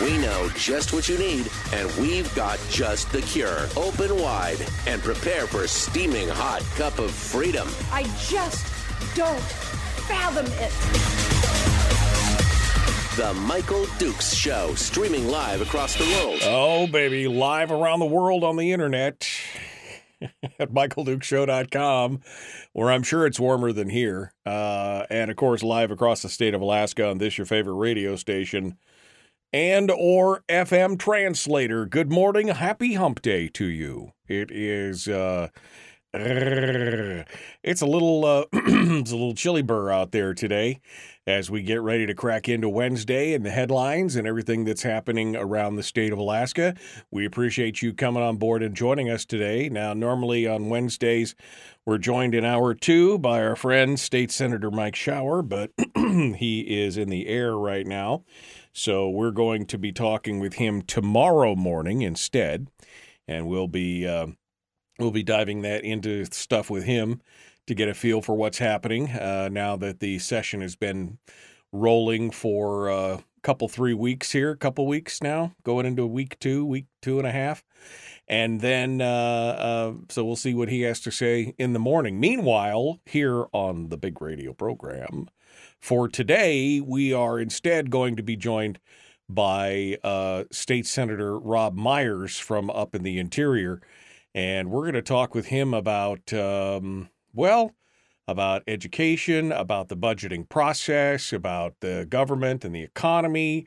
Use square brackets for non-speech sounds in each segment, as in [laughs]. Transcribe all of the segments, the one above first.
We know just what you need, and we've got just the cure. Open wide and prepare for a steaming hot cup of freedom. I just don't fathom it. The Michael Dukes Show, streaming live across the world. Oh, baby, live around the world on the internet [laughs] at michaeldukeshow.com, where I'm sure it's warmer than here. Uh, and of course, live across the state of Alaska on this your favorite radio station and or FM translator. Good morning, happy hump day to you. It is uh it's a little uh, it's a little chilly burr out there today as we get ready to crack into Wednesday and the headlines and everything that's happening around the state of Alaska. We appreciate you coming on board and joining us today. Now, normally on Wednesdays, we're joined in hour two by our friend State Senator Mike Shower, but he is in the air right now. So we're going to be talking with him tomorrow morning instead, and we'll be uh, we'll be diving that into stuff with him to get a feel for what's happening uh, now that the session has been rolling for a uh, couple three weeks here, a couple weeks now, going into week two, week two and a half. And then, uh, uh, so we'll see what he has to say in the morning. Meanwhile, here on the big radio program, for today, we are instead going to be joined by uh, State Senator Robb Myers from up in the interior. And we're going to talk with him about, um, well, about education, about the budgeting process, about the government and the economy,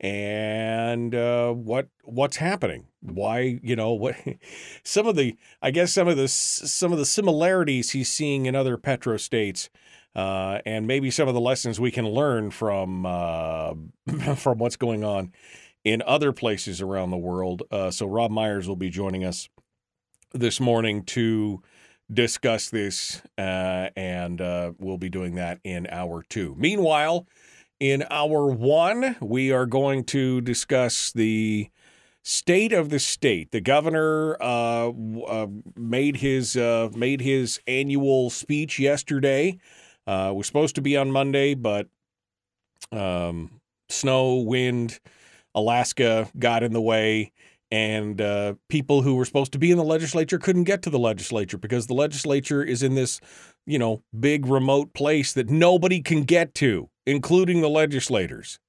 and uh, what what's happening. Why you know what [laughs] some of the I guess some of the some of the similarities he's seeing in other petro states. Uh, and maybe some of the lessons we can learn from uh, [laughs] from what's going on in other places around the world. Uh, so Robb Myers will be joining us this morning to discuss this, uh, and uh, we'll be doing that in hour two. Meanwhile, in hour one, we are going to discuss the state of the state. The governor uh, uh made his uh, made his annual speech yesterday. Uh, was supposed to be on Monday, but um, snow, wind, Alaska got in the way and uh, people who were supposed to be in the legislature couldn't get to the legislature because the legislature is in this, you know, big remote place that nobody can get to, including the legislators.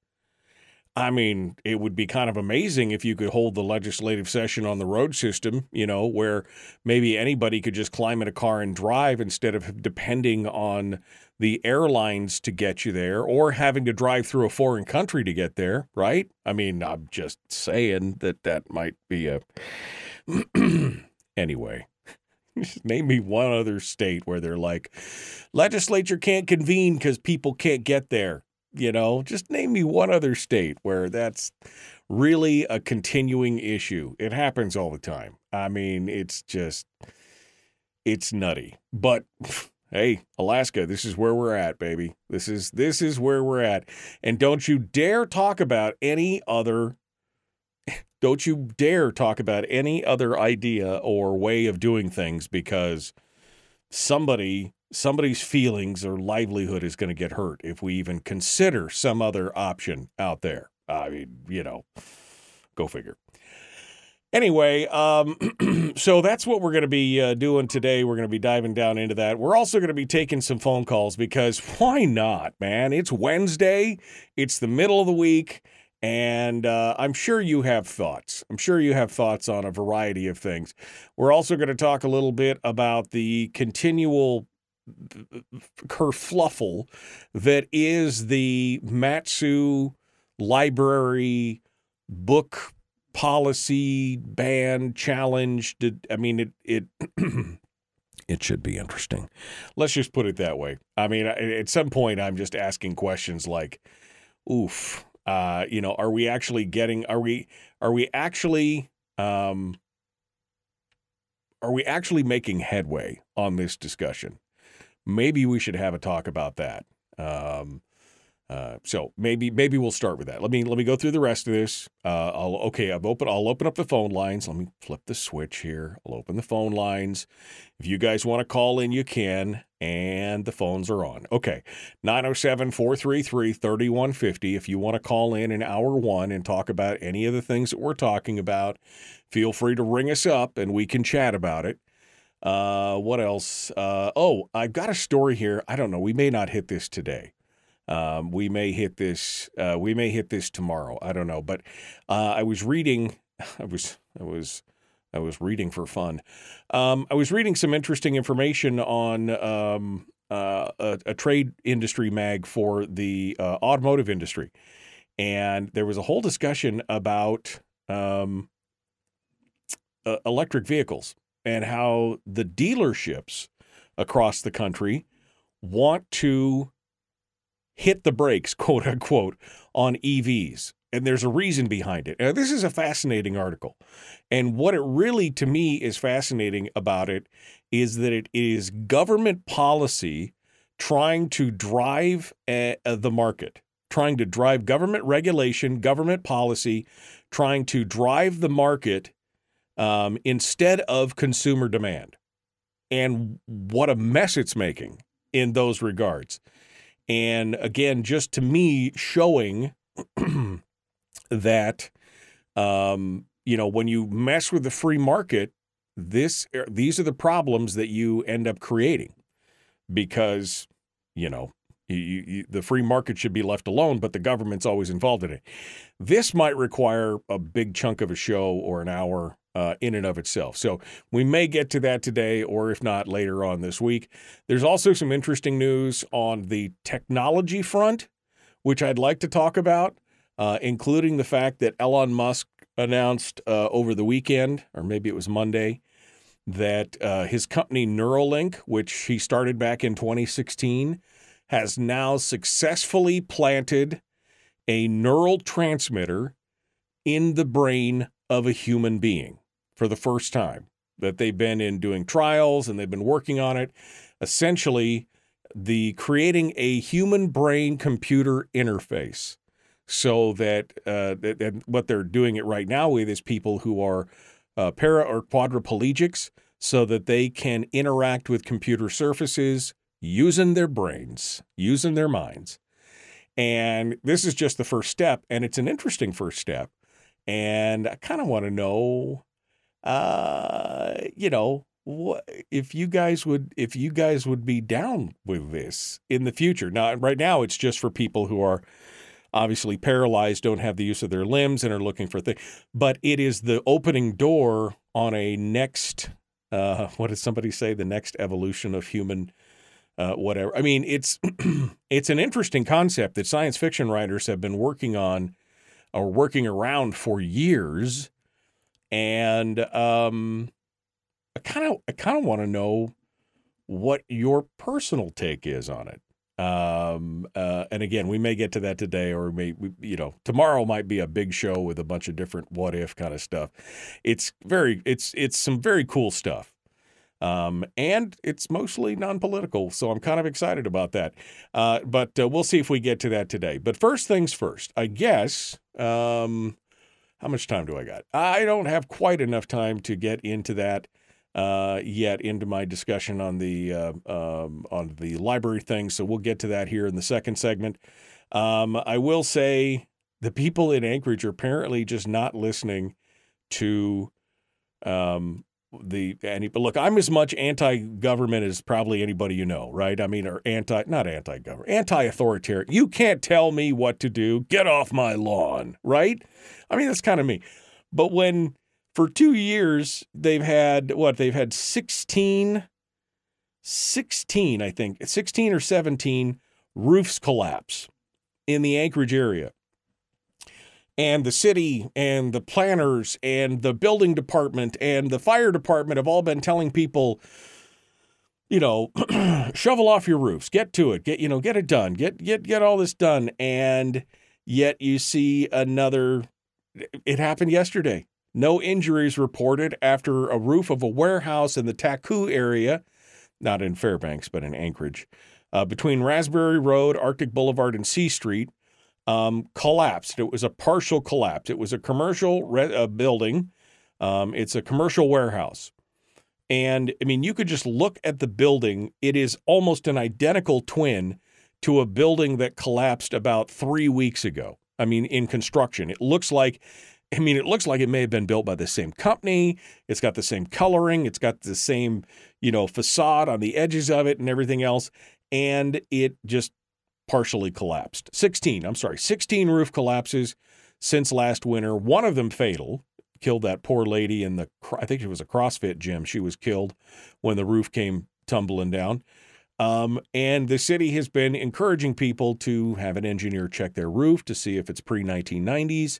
I mean, it would be kind of amazing if you could hold the legislative session on the road system, you know, where maybe anybody could just climb in a car and drive instead of depending on the airlines to get you there or having to drive through a foreign country to get there, right? I mean, I'm just saying that that might be a. [clears throat] anyway, [laughs] name me one other state where they're like, legislature can't convene because people can't get there. You know, just name me one other state where that's really a continuing issue. It happens all the time. I mean, it's just, it's nutty. But [laughs] hey, Alaska, this is where we're at, baby. This is this is where we're at. And don't you dare talk about any other [laughs] don't you dare talk about any other idea or way of doing things because somebody somebody's feelings or livelihood is going to get hurt if we even consider some other option out there. I mean, you know, go figure. Anyway, um, [clears throat] so that's what we're going to be uh, doing today. We're going to be diving down into that. We're also going to be taking some phone calls because [laughs] why not, man? It's Wednesday, it's the middle of the week, and uh, I'm sure you have thoughts. I'm sure you have thoughts on a variety of things. We're also going to talk a little bit about the continual kerfluffle that is the Mat-Su library book policy ban challenge did i mean it it [clears throat] it should be interesting let's just put it that way i mean at some point i'm just asking questions like oof uh you know are we actually getting are we are we actually um are we actually making headway on this discussion? Maybe we should have a talk about that. Um, uh, so maybe maybe we'll start with that. Let me let me go through the rest of this. Uh, I'll okay. I've open. I'll open up the phone lines. Let me flip the switch here. I'll open the phone lines. If you guys want to call in, you can. And the phones are on. Okay. 907 433 3150. If you want to call in in hour one and talk about any of the things that we're talking about, feel free to ring us up and we can chat about it. Uh, what else? Uh, oh, I've got a story here. I don't know. We may not hit this today. Um, we may hit this. Uh, we may hit this tomorrow. I don't know. But uh, I was reading. [laughs] I was. I was. I was reading for fun. Um, I was reading some interesting information on um, uh, a, a, trade industry mag for the uh, automotive industry, and there was a whole discussion about um, electric vehicles and how the dealerships across the country want to hit the brakes, [laughs] quote unquote, on EVs. And there's a reason behind it. Now, this is a fascinating article. And what it really, to me, is fascinating about it is that it is government policy trying to drive uh, the market, trying to drive government regulation, government policy, trying to drive the market um, instead of consumer demand. And what a mess it's making in those regards. And again, just to me, showing [clears throat] that, um, you know, when you mess with the free market, this er, these are the problems that you end up creating because, you know, you, you, the free market should be left alone, but the government's always involved in it. This might require a big chunk of a show or an hour uh, in and of itself. So we may get to that today, or if not, later on this week. There's also some interesting news on the technology front, which I'd like to talk about, uh, including the fact that Elon Musk announced uh, over the weekend, or maybe it was Monday, that uh, his company Neuralink, which he started back in 2016, has now successfully planted a neural transmitter in the brain of a human being for the first time that they've been in doing trials and they've been working on it. Essentially, the creating a human brain computer interface so that, uh, what they're doing it right now with is people who are uh, para or quadriplegics so that they can interact with computer surfaces using their brains, using their minds. And this is just the first step, and it's an interesting first step. And I kind of want to know uh, you know, what if you guys would if you guys would be down with this in the future? Now, right now, it's just for people who are obviously paralyzed, don't have the use of their limbs, and are looking for things. But it is the opening door on a next. Uh, what did somebody say? The next evolution of human. Uh, whatever. I mean, it's [clears throat] it's an interesting concept that science fiction writers have been working on or working around for years and um, I kind of I kind of want to know what your personal take is on it. Um, uh, and again, we may get to that today, or may we, you know tomorrow might be a big show with a bunch of different what if kind of stuff. It's very it's it's some very cool stuff. Um, and it's mostly non political. So I'm kind of excited about that. Uh, but uh, we'll see if we get to that today. But first things first, I guess. Um, how much time do I got? I don't have quite enough time to get into that uh, yet into my discussion on the uh, um, on the library thing. So we'll get to that here in the second segment. Um, I will say the people in Anchorage are apparently just not listening to um, the any but look i'm as much anti-government as probably anybody you know right? I mean or anti not anti-government anti-authoritarian. You can't tell me what to do. Get off my lawn right? I mean that's kind of me. But when for two years they've had what they've had 16 16 i think 16 or 17 roofs collapse in the anchorage area and the city and the planners and the building department and the fire department have all been telling people you know [clears throat] shovel off your roofs get to it get you know get it done get get get all this done. And yet you see another it happened yesterday. No injuries reported after a roof of a warehouse in the Taku area, not in Fairbanks, but in Anchorage, uh, between Raspberry Road, Arctic Boulevard, and C Street, um, collapsed. It was a partial collapse. It was a commercial re- uh, building. Um, it's a commercial warehouse. And I mean, you could just look at the building. It is almost an identical twin to a building that collapsed about three weeks ago. I mean, in construction, it looks like. I mean, it looks like it may have been built by the same company. It's got the same coloring. It's got the same, you know, facade on the edges of it and everything else. And it just partially collapsed. 16, I'm sorry, 16 roof collapses since last winter. One of them fatal, killed that poor lady in the, I think it was a CrossFit gym. She was killed when the roof came tumbling down. Um, and the city has been encouraging people to have an engineer check their roof to see if it's pre 1990s,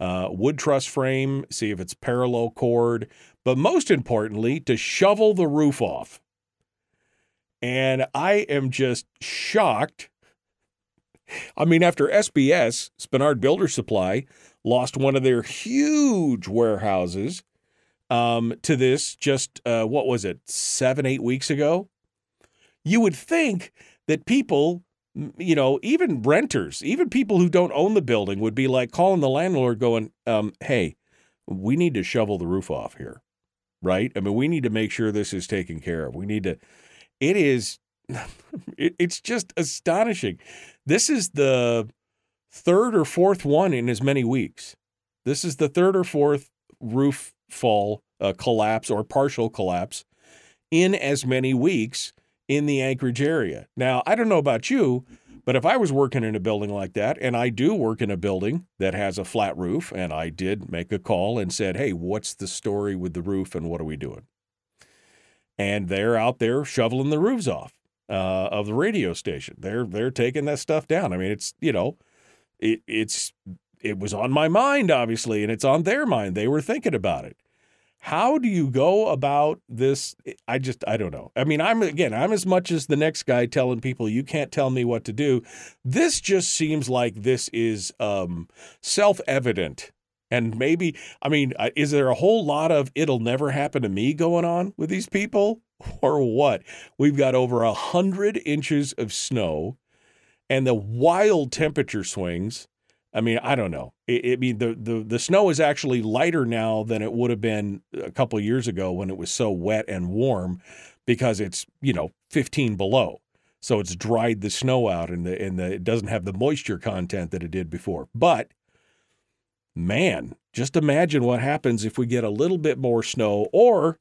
uh, wood truss frame, see if it's parallel cord, but most importantly, to shovel the roof off. And I am just shocked. I mean, after SBS, Spenard Builder Supply, lost one of their huge warehouses um, to this just, uh, what was it, seven, eight weeks ago? You would think that people, you know, even renters, even people who don't own the building would be like calling the landlord going, um, hey, we need to shovel the roof off here, right? I mean, we need to make sure this is taken care of. We need to, it is, [laughs] it, it's just astonishing. This is the third or fourth one in as many weeks. This is the third or fourth roof fall uh, collapse or partial collapse in as many weeks in the Anchorage area. Now, I don't know about you, but if I was working in a building like that, and I do work in a building that has a flat roof, and I did make a call and said, hey, what's the story with the roof and what are we doing? And they're out there shoveling the roofs off uh, of the radio station. They're they're taking that stuff down. I mean, it's you know, it it's it was on my mind obviously, and it's on their mind. They were thinking about it. How do you go about this? I just I don't know. I mean, I'm again, I'm as much as the next guy telling people you can't tell me what to do. This just seems like this is um, self-evident. And maybe, I mean, uh, is there a whole lot of it'll never happen to me going on with these people? [laughs] Or what? We've got over a hundred inches of snow and the wild temperature swings. I mean, I don't know. I, mean, the, the the snow is actually lighter now than it would have been a couple years ago when it was so wet and warm, because it's you know 15 below, so it's dried the snow out and the and the it doesn't have the moisture content that it did before. But man, just imagine what happens if we get a little bit more snow or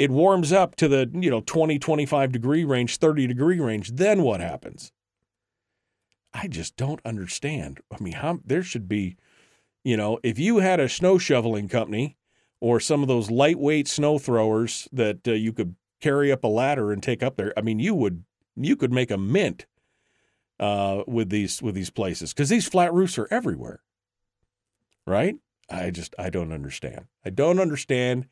it warms up to the you know 20 25 degree range 30 degree range then what happens I just don't understand. I mean, how there should be, you know, if you had a snow shoveling company or some of those lightweight snow throwers that uh, you could carry up a ladder and take up there, I mean, you would you could make a mint uh, with these with these places because these flat roofs are everywhere, right? I just I don't understand. I don't understand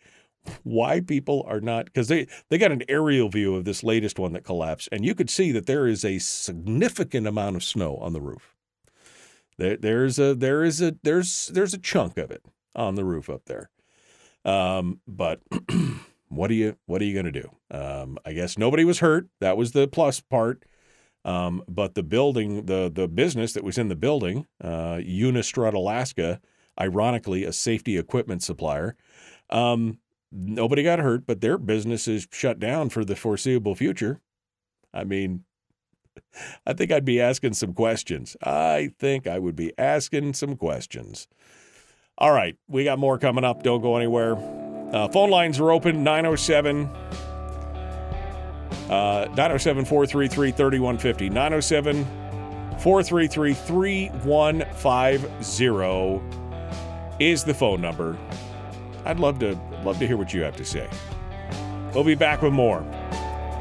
why people are not because they they got an aerial view of this latest one that collapsed and you could see that there is a significant amount of snow on the roof. There, there's a there is a there's there's a chunk of it on the roof up there. Um, but [clears throat] what are you what are you going to do? Um, i guess nobody was hurt. That was the plus part. Um, but the building the the business that was in the building uh, unistrut alaska ironically a safety equipment supplier um, nobody got hurt, but their business is shut down for the foreseeable future. I mean, I think I'd be asking some questions. I think I would be asking some questions. All right, we got more coming up. Don't go anywhere. Uh, phone lines are open 907 uh, 907 433 3150. 907 433 3150 is the phone number. I'd love to love to hear what you have to say. We'll be back with more.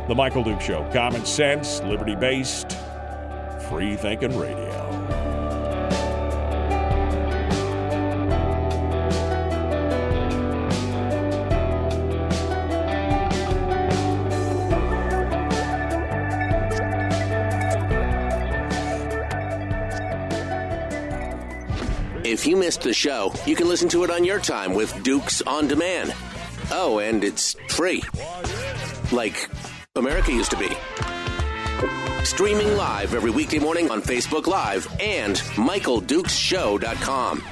The Michael Duke Show. Common sense, liberty based, free thinking radio. You missed the show, you can listen to it on your time with Dukes on Demand. Oh, and it's free. Like America used to be. Streaming live every weekday morning on Facebook Live and MichaelDukesShow.com.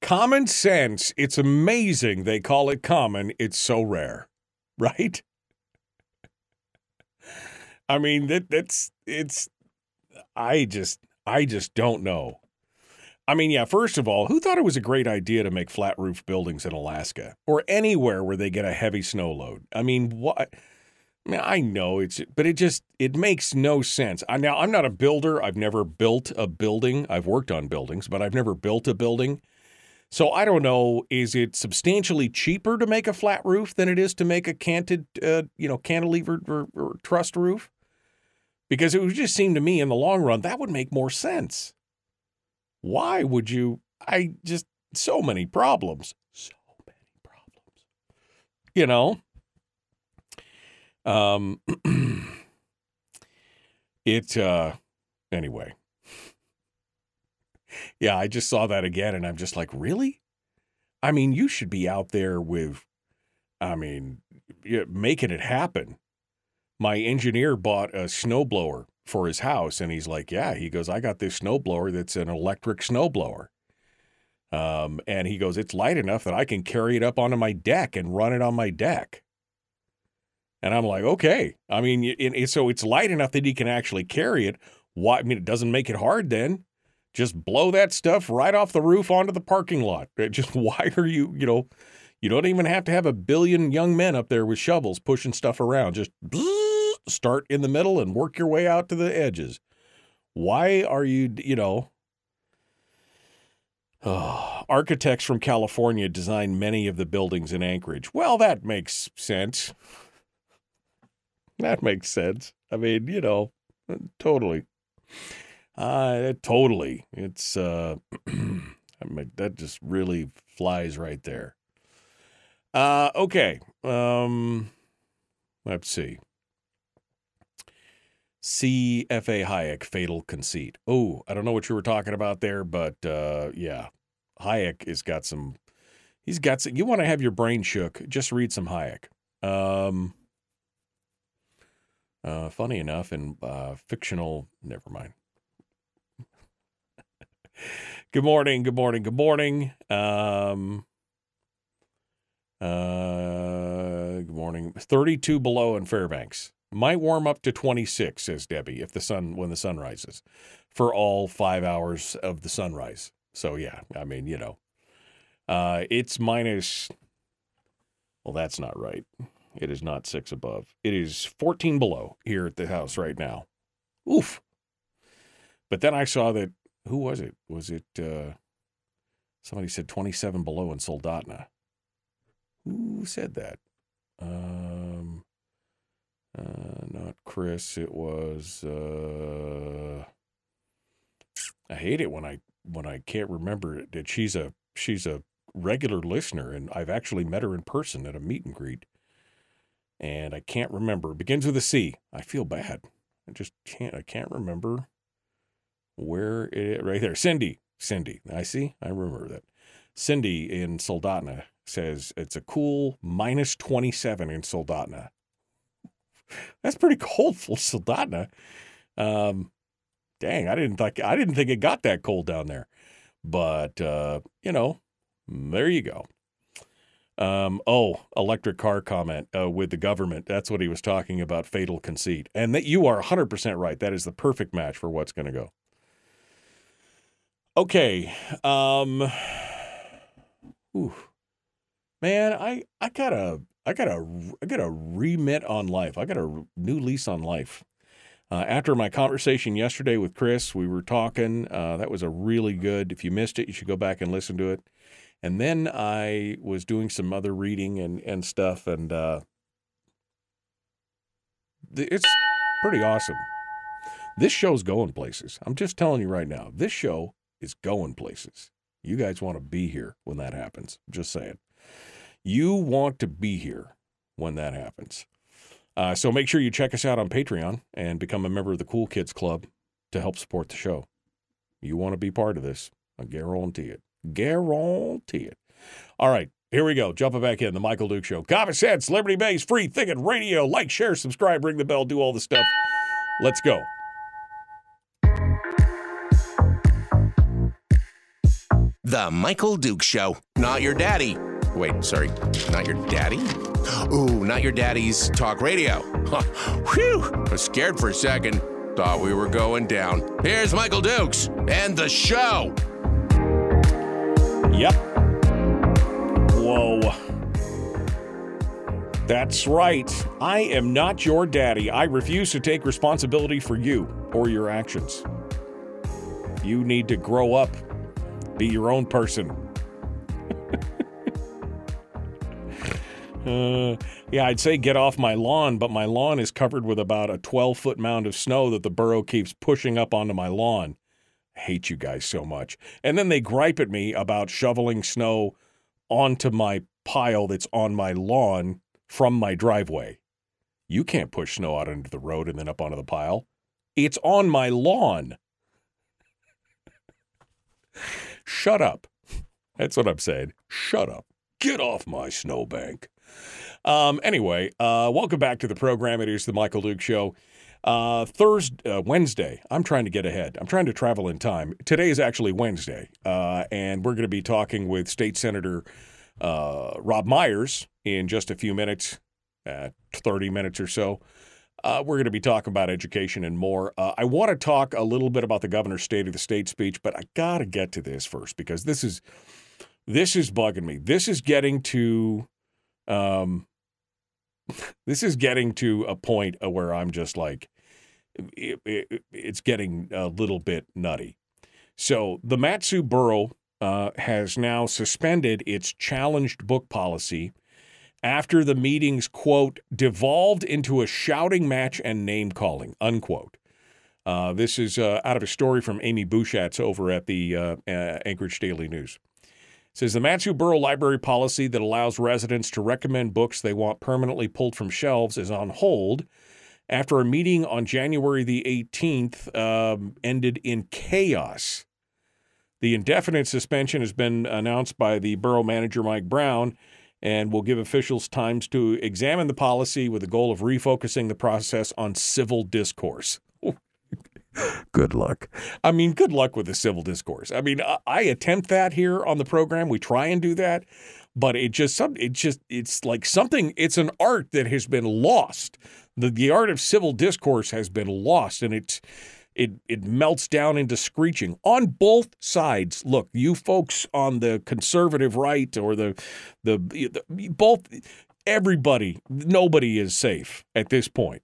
Common sense. It's amazing they call it common. It's so rare, [laughs] right? I mean, that that's it's I just I just don't know. I mean, yeah, first of all, who thought it was a great idea to make flat roof buildings in Alaska or anywhere where they get a heavy snow load? I mean, what I, mean, I know it's but it just it makes no sense. I now I'm not a builder. I've never built a building. I've worked on buildings, but I've never built a building. So I don't know. Is it substantially cheaper to make a flat roof than it is to make a canted, uh, you know, cantilevered or, or trussed roof? Because it would just seem to me, in the long run, that would make more sense. Why would you? I just so many problems, so many problems. You know. Um. [clears throat] it. uh Anyway yeah, I just saw that again and I'm just like, really? I mean, you should be out there with, I mean, making it happen. My engineer bought a snowblower for his house and he's like, yeah, he goes, I got this snowblower that's an electric snowblower. Um, and he goes, it's light enough that I can carry it up onto my deck and run it on my deck. And I'm like, okay. I mean, it, it, so it's light enough that he can actually carry it. Why? I mean, it doesn't make it hard then just blow that stuff right off the roof onto the parking lot. [laughs] Just why are you, you know, you don't even have to have a billion young men up there with shovels pushing stuff around. Just start in the middle and work your way out to the edges. Why are you, you know, oh, [sighs] architects from California designed many of the buildings in Anchorage. Well, that makes sense. That makes sense. I mean, you know, totally. Uh, totally. It's uh, [clears throat] I mean, that just really flies right there. Uh, okay. Um, let's see. C.F.A. Hayek, Fatal Conceit. Oh, I don't know what you were talking about there, but uh, yeah, Hayek has got some. He's got some. You want to have your brain shook? Just read some Hayek. Um, uh, funny enough, in uh, fictional. Never mind. good morning, good morning, good morning. Um, uh, good morning. 32 below in Fairbanks. Might warm up to 26, says Debbie, if the sun when the sun rises, for all five hours of the sunrise. So yeah, I mean, you know, uh, it's minus. Well, that's not right. It is not six above. It is 14 below here at the house right now. Oof. But then I saw that who was it? Was it uh, somebody said 27 below in Soldotna? Who said that? Um, uh, not Chris. It was. Uh, I hate it when I when I can't remember it. That she's a she's a regular listener, and I've actually met her in person at a meet and greet. And I can't remember. It begins with a C. I feel bad. I just can't. I can't remember where it right there. Cindy, Cindy. I see. I remember that. Cindy in Soldotna says it's a cool minus 27 in Soldotna. That's pretty cold for Soldotna. Um, dang, I didn't think I didn't think it got that cold down there. But uh, you know, there you go. Um, oh, electric car comment uh, with the government. That's what he was talking about. Fatal conceit, and that you are 100% right. That is the perfect match for what's going to go. Okay. Um [sighs] ooh. Man, I I got a I got a I got a remit on life. I got a new lease on life. Uh, after my conversation yesterday with Chris, we were talking. Uh, that was a really good. If you missed it, you should go back and listen to it. And then I was doing some other reading and and stuff, and uh, it's pretty awesome. This show's going places. I'm just telling you right now. This show is going places. You guys want to be here when that happens. Just saying. You want to be here when that happens. Uh, so make sure you check us out on Patreon and become a member of the Cool Kids Club to help support the show. You want to be part of this. I guarantee it. Guarantee it. All right. Here we go. Jumping back in the Michael Duke Show. Common sense, liberty based, free thinking radio. Like, share, subscribe, ring the bell, do all the stuff. Let's go. The Michael Duke Show. Not your daddy. Wait, sorry. Not your daddy? Ooh, not your daddy's talk radio. Whew. I was scared for a second. Thought we were going down. Here's Michael Dukes and the show. Yep. Whoa. That's right. I am not your daddy. I refuse to take responsibility for you or your actions. You need to grow up, be your own person. Uh, yeah, I'd say get off my lawn, but my lawn is covered with about a 12 foot mound of snow that the borough keeps pushing up onto my lawn. I hate you guys so much. And then they gripe at me about shoveling snow onto my pile that's on my lawn from my driveway. You can't push snow out into the road and then up onto the pile. It's on my lawn. Shut up. That's what I'm saying. Shut up. Get off my snowbank. Um, anyway, uh, welcome back to the program. It is the Michael Duke Show. Uh, Thursday, uh, Wednesday. I'm trying to get ahead. I'm trying to travel in time. Today is actually Wednesday, uh, and we're going to be talking with State Senator uh, Robb Myers in just a few minutes, uh, 30 minutes or so. Uh, we're going to be talking about education and more. Uh, I want to talk a little bit about the governor's State of the State speech, but I got to get to this first because this is this is bugging me. This is getting to um, [laughs] this is getting to a point where I'm just like, it, it, it's getting a little bit nutty. So the Mat-Su Borough uh, has now suspended its challenged book policy after the meetings, quote, devolved into a shouting match and name calling, unquote. Uh, this is uh, out of a story from Amy Bushatz over at the uh, uh, Anchorage Daily News. Says the Mat-Su Borough Library policy that allows residents to recommend books they want permanently pulled from shelves is on hold after a meeting on January the 18th um, ended in chaos. The indefinite suspension has been announced by the borough manager, Mike Brown, and will give officials times to examine the policy with the goal of refocusing the process on civil discourse. Good luck. I mean, good luck with the civil discourse. I mean, I, I attempt that here on the program. We try and do that, but it just some it just it's like something. It's an art that has been lost. The the art of civil discourse has been lost, and it's it it melts down into screeching on both sides. Look, you folks on the conservative right or the the, the both everybody, nobody is safe at this point.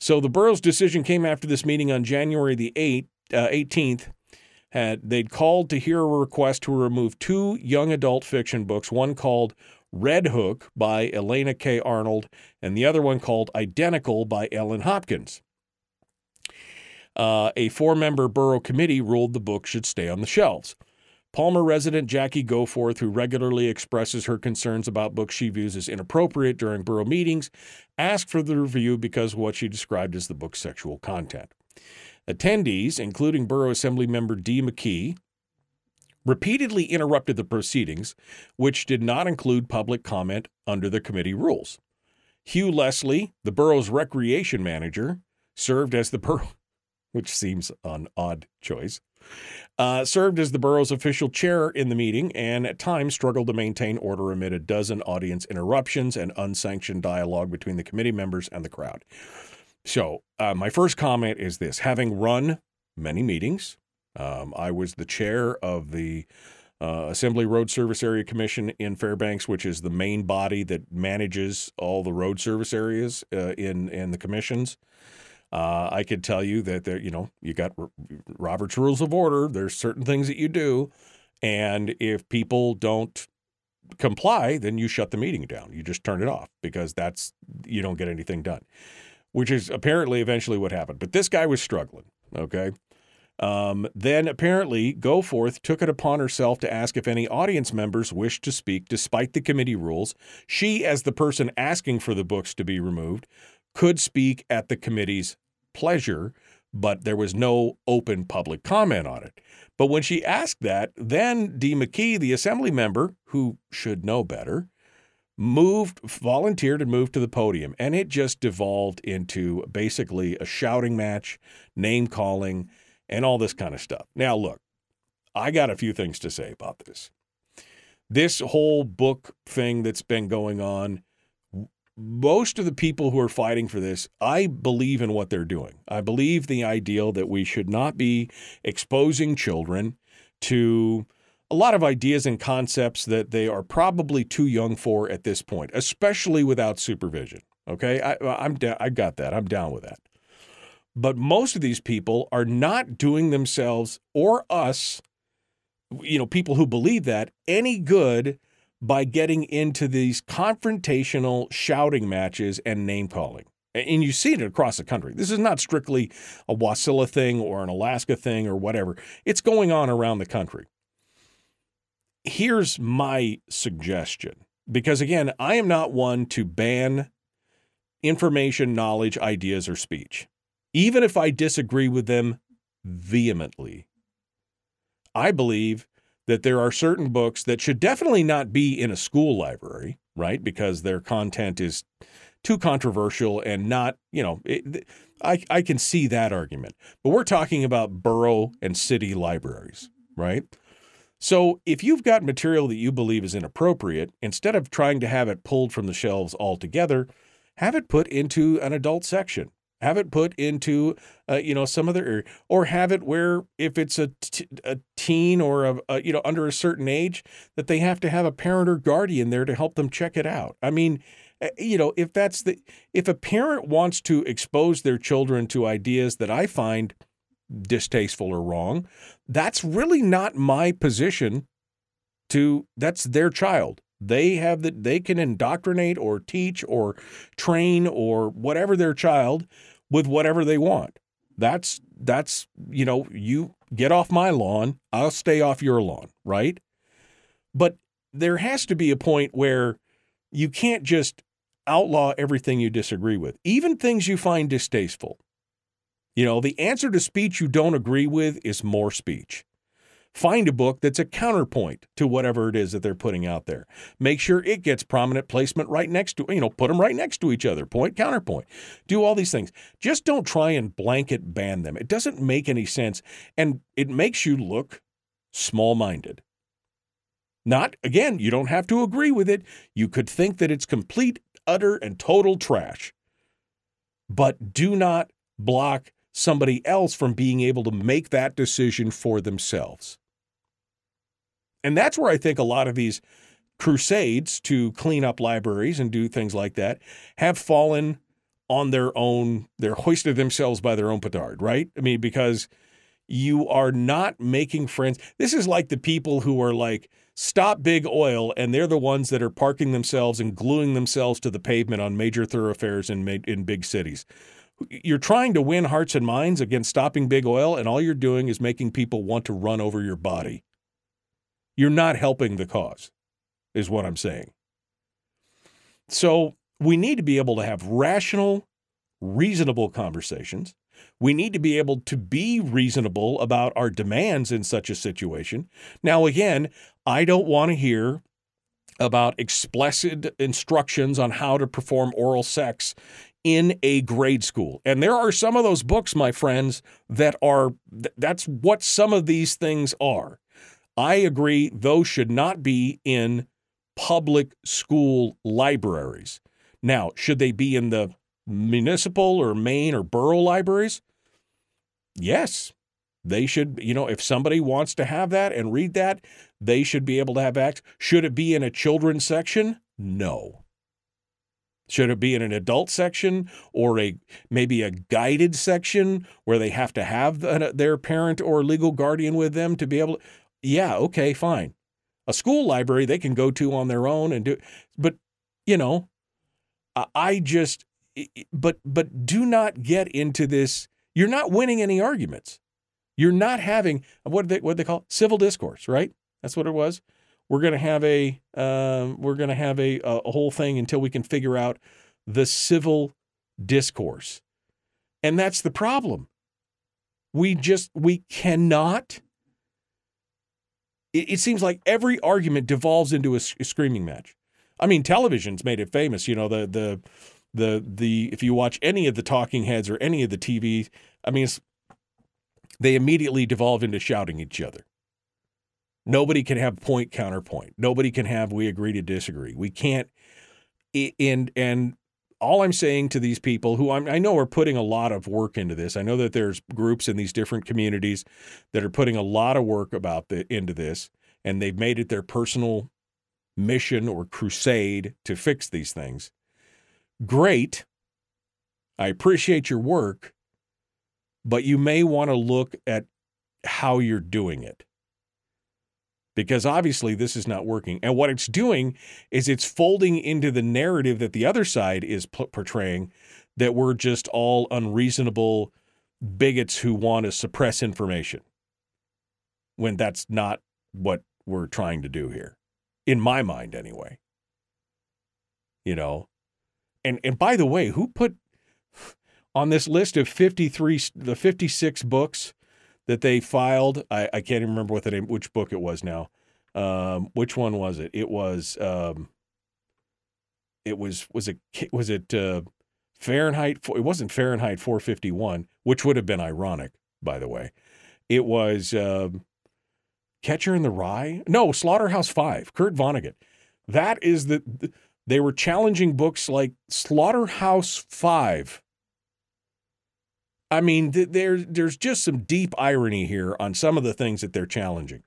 So the borough's decision came after this meeting on January the 8th, uh, 18th. Had they'd called to hear a request to remove two young adult fiction books, one called Red Hood by Elana K. Arnold, and the other one called Identical by Ellen Hopkins. Uh, a four member borough committee ruled the book should stay on the shelves. Palmer resident Jackie Goforth, who regularly expresses her concerns about books she views as inappropriate during borough meetings, asked for the review because of what she described as the book's sexual content. Attendees, including Borough Assembly member Dee McKee, repeatedly interrupted the proceedings, which did not include public comment under the committee rules. Hugh Leslie, the borough's recreation manager, served as the borough, [laughs] which seems an odd choice, uh, served as the borough's official chair in the meeting and at times struggled to maintain order amid a dozen audience interruptions and unsanctioned dialogue between the committee members and the crowd. So, uh, my first comment is this having run many meetings, um, I was the chair of the uh, Assembly Road Service Area Commission in Fairbanks, which is the main body that manages all the road service areas uh, in in the commissions. Uh, I could tell you that there, you know, you got Robert's Rules of Order. There's certain things that you do, and if people don't comply, then you shut the meeting down. You just turn it off because that's you don't get anything done, which is apparently eventually what happened. But this guy was struggling. Okay. Um, then apparently, Goforth took it upon herself to ask if any audience members wished to speak despite the committee rules. She, as the person asking for the books to be removed, could speak at the committee's pleasure, but there was no open public comment on it. But when she asked that, then Dee McKee, the assembly member, who should know better, moved, volunteered and moved to the podium. And it just devolved into basically a shouting match, name calling, and all this kind of stuff. Now, look, I got a few things to say about this. This whole book thing that's been going on, most of the people who are fighting for this, I believe in what they're doing. I believe the ideal that we should not be exposing children to a lot of ideas and concepts that they are probably too young for at this point, especially without supervision. Okay, I, I'm da- I got that. I'm down with that. But most of these people are not doing themselves or us, you know, people who believe that any good by getting into these confrontational shouting matches and name calling. And you see it across the country. This is not strictly a Wasilla thing or an Alaska thing or whatever. It's going on around the country. Here's my suggestion because, again, I am not one to ban information, knowledge, ideas, or speech, even if I disagree with them vehemently. I believe that there are certain books that should definitely not be in a school library, right? Because their content is too controversial and not, you know, it, I, I can see that argument. But we're talking about borough and city libraries, right? So if you've got material that you believe is inappropriate, instead of trying to have it pulled from the shelves altogether, have it put into an adult section have it put into, uh, you know, some other area, or have it where if it's a, t- a teen or a, a, you know under a certain age that they have to have a parent or guardian there to help them check it out. I mean, eh, you know, if that's the if a parent wants to expose their children to ideas that I find distasteful or wrong, that's really not my position. To that's their child. They have that they can indoctrinate or teach or train or whatever their child with whatever they want. That's that's you know, you get off my lawn, I'll stay off your lawn, right? But there has to be a point where you can't just outlaw everything you disagree with, even things you find distasteful. You know, the answer to speech you don't agree with is more speech. Find a book that's a counterpoint to whatever it is that they're putting out there. Make sure it gets prominent placement right next to, you know, put them right next to each other, point, counterpoint. Do all these things. Just don't try and blanket ban them. It doesn't make any sense. And it makes you look small minded. Not, again, you don't have to agree with it. You could think that it's complete, utter, and total trash. But do not block somebody else from being able to make that decision for themselves. And that's where I think a lot of these crusades to clean up libraries and do things like that have fallen on their own, they're hoisted themselves by their own petard, right? I mean, because you are not making friends. This is like the people who are like, stop big oil, and they're the ones that are parking themselves and gluing themselves to the pavement on major thoroughfares in, in big cities. You're trying to win hearts and minds against stopping big oil, and all you're doing is making people want to run over your body. You're not helping the cause, is what I'm saying. So we need to be able to have rational, reasonable conversations. We need to be able to be reasonable about our demands in such a situation. Now, again, I don't want to hear about explicit instructions on how to perform oral sex in a grade school. And there are some of those books, my friends, that are that's what some of these things are. I agree, those should not be in public school libraries. Now, should they be in the municipal or main or borough libraries? Yes. They should, you know, if somebody wants to have that and read that, they should be able to have access. Should it be in a children's section? No. Should it be in an adult section or a maybe a guided section where they have to have the, their parent or legal guardian with them to be able to yeah, okay, fine. A school library they can go to on their own and do, but you know, I just, but but do not get into this. You're not winning any arguments. You're not having what they what they call civil discourse, right? That's what it was. We're to have a um, we're to have a a whole thing until we can figure out the civil discourse, and that's the problem. We just we cannot. It, it seems like every argument devolves into a, a screaming match. I mean, television's made it famous. You know the the the the if you watch any of the talking heads or any of the TV, I mean, they immediately devolve into shouting each other. Nobody can have point counterpoint. Nobody can have we agree to disagree. We can't. And and all I'm saying to these people who I'm, i know are putting a lot of work into this. I know that there's groups in these different communities that are putting a lot of work about the into this, and they've made it their personal mission or crusade to fix these things. Great. I appreciate your work, but you may want to look at how you're doing it. Because obviously this is not working. And what it's doing is it's folding into the narrative that the other side is p- portraying that we're just all unreasonable bigots who want to suppress information. When that's not what we're trying to do here. In my mind anyway. You know, and and by the way, who put on this list of 53 the 56 books that they filed, I, I can't even remember what the name which book it was now. Um, which one was it? It was um, it was was it was it uh, Fahrenheit it wasn't Fahrenheit 451, which would have been ironic, by the way. It was um, Catcher in the Rye? No, Slaughterhouse 5, Kurt Vonnegut. That is the they were challenging books like Slaughterhouse Five. I mean, there, there's just some deep irony here on some of the things that they're challenging.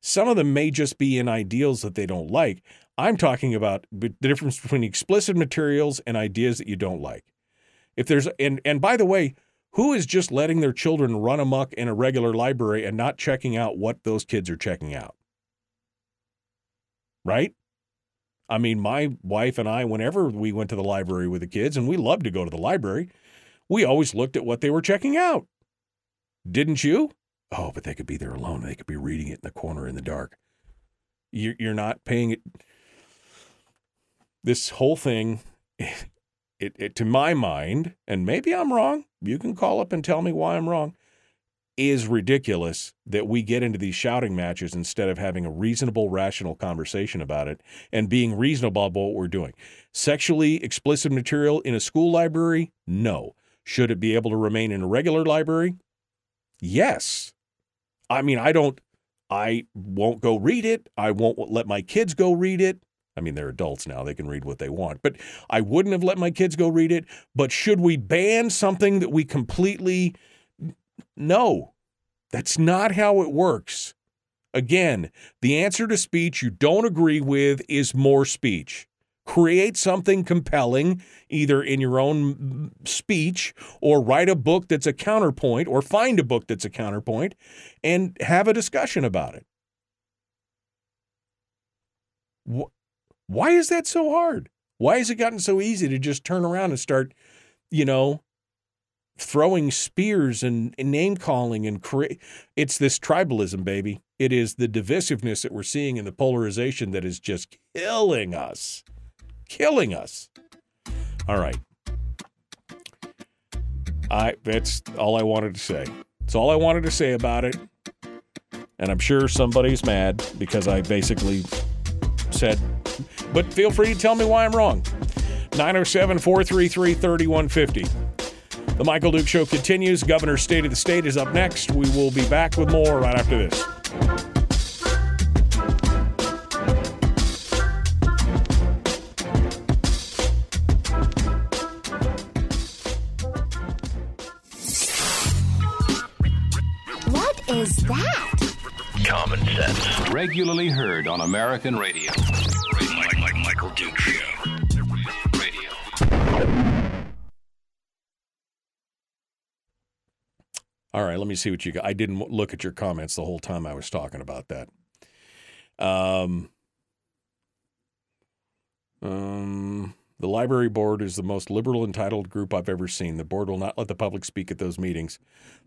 Some of them may just be in ideals that they don't like. I'm talking about the difference between explicit materials and ideas that you don't like. If there's and and by the way, who is just letting their children run amok in a regular library and not checking out what those kids are checking out? Right? I mean, my wife and I, whenever we went to the library with the kids, and we loved to go to the library, we always looked at what they were checking out. Didn't you? Oh, but they could be there alone. They could be reading it in the corner in the dark. You're not paying it. This whole thing, [sighs] it, it, to my mind, and maybe I'm wrong, you can call up and tell me why I'm wrong is ridiculous that we get into these shouting matches instead of having a reasonable, rational conversation about it and being reasonable about what we're doing. Sexually explicit material in a school library? No. Should it be able to remain in a regular library? Yes. I mean, I don't, I won't go read it. I won't let my kids go read it. I mean, they're adults now, they can read what they want, but I wouldn't have let my kids go read it. But should we ban something that we completely no, that's not how it works. Again, the answer to speech you don't agree with is more speech. Create something compelling, either in your own speech or write a book that's a counterpoint or find a book that's a counterpoint and have a discussion about it. Why is that so hard? Why has it gotten so easy to just turn around and start, you know, throwing spears and, and name calling and create it's this tribalism baby it is the divisiveness that we're seeing in the polarization that is just killing us killing us all right i that's all i wanted to say that's all i wanted to say about it and i'm sure somebody's mad because i basically said but feel free to tell me why i'm wrong 907 433 3150 the Michael Duke Show continues. Governor's State of the State is up next. We will be back with more right after this. Regularly heard on American radio. Michael Duke Show. All right, let me see what you got. I didn't look at your comments the whole time I was talking about that. Um, um, the library board is the most liberal entitled group I've ever seen. The board will not let the public speak at those meetings.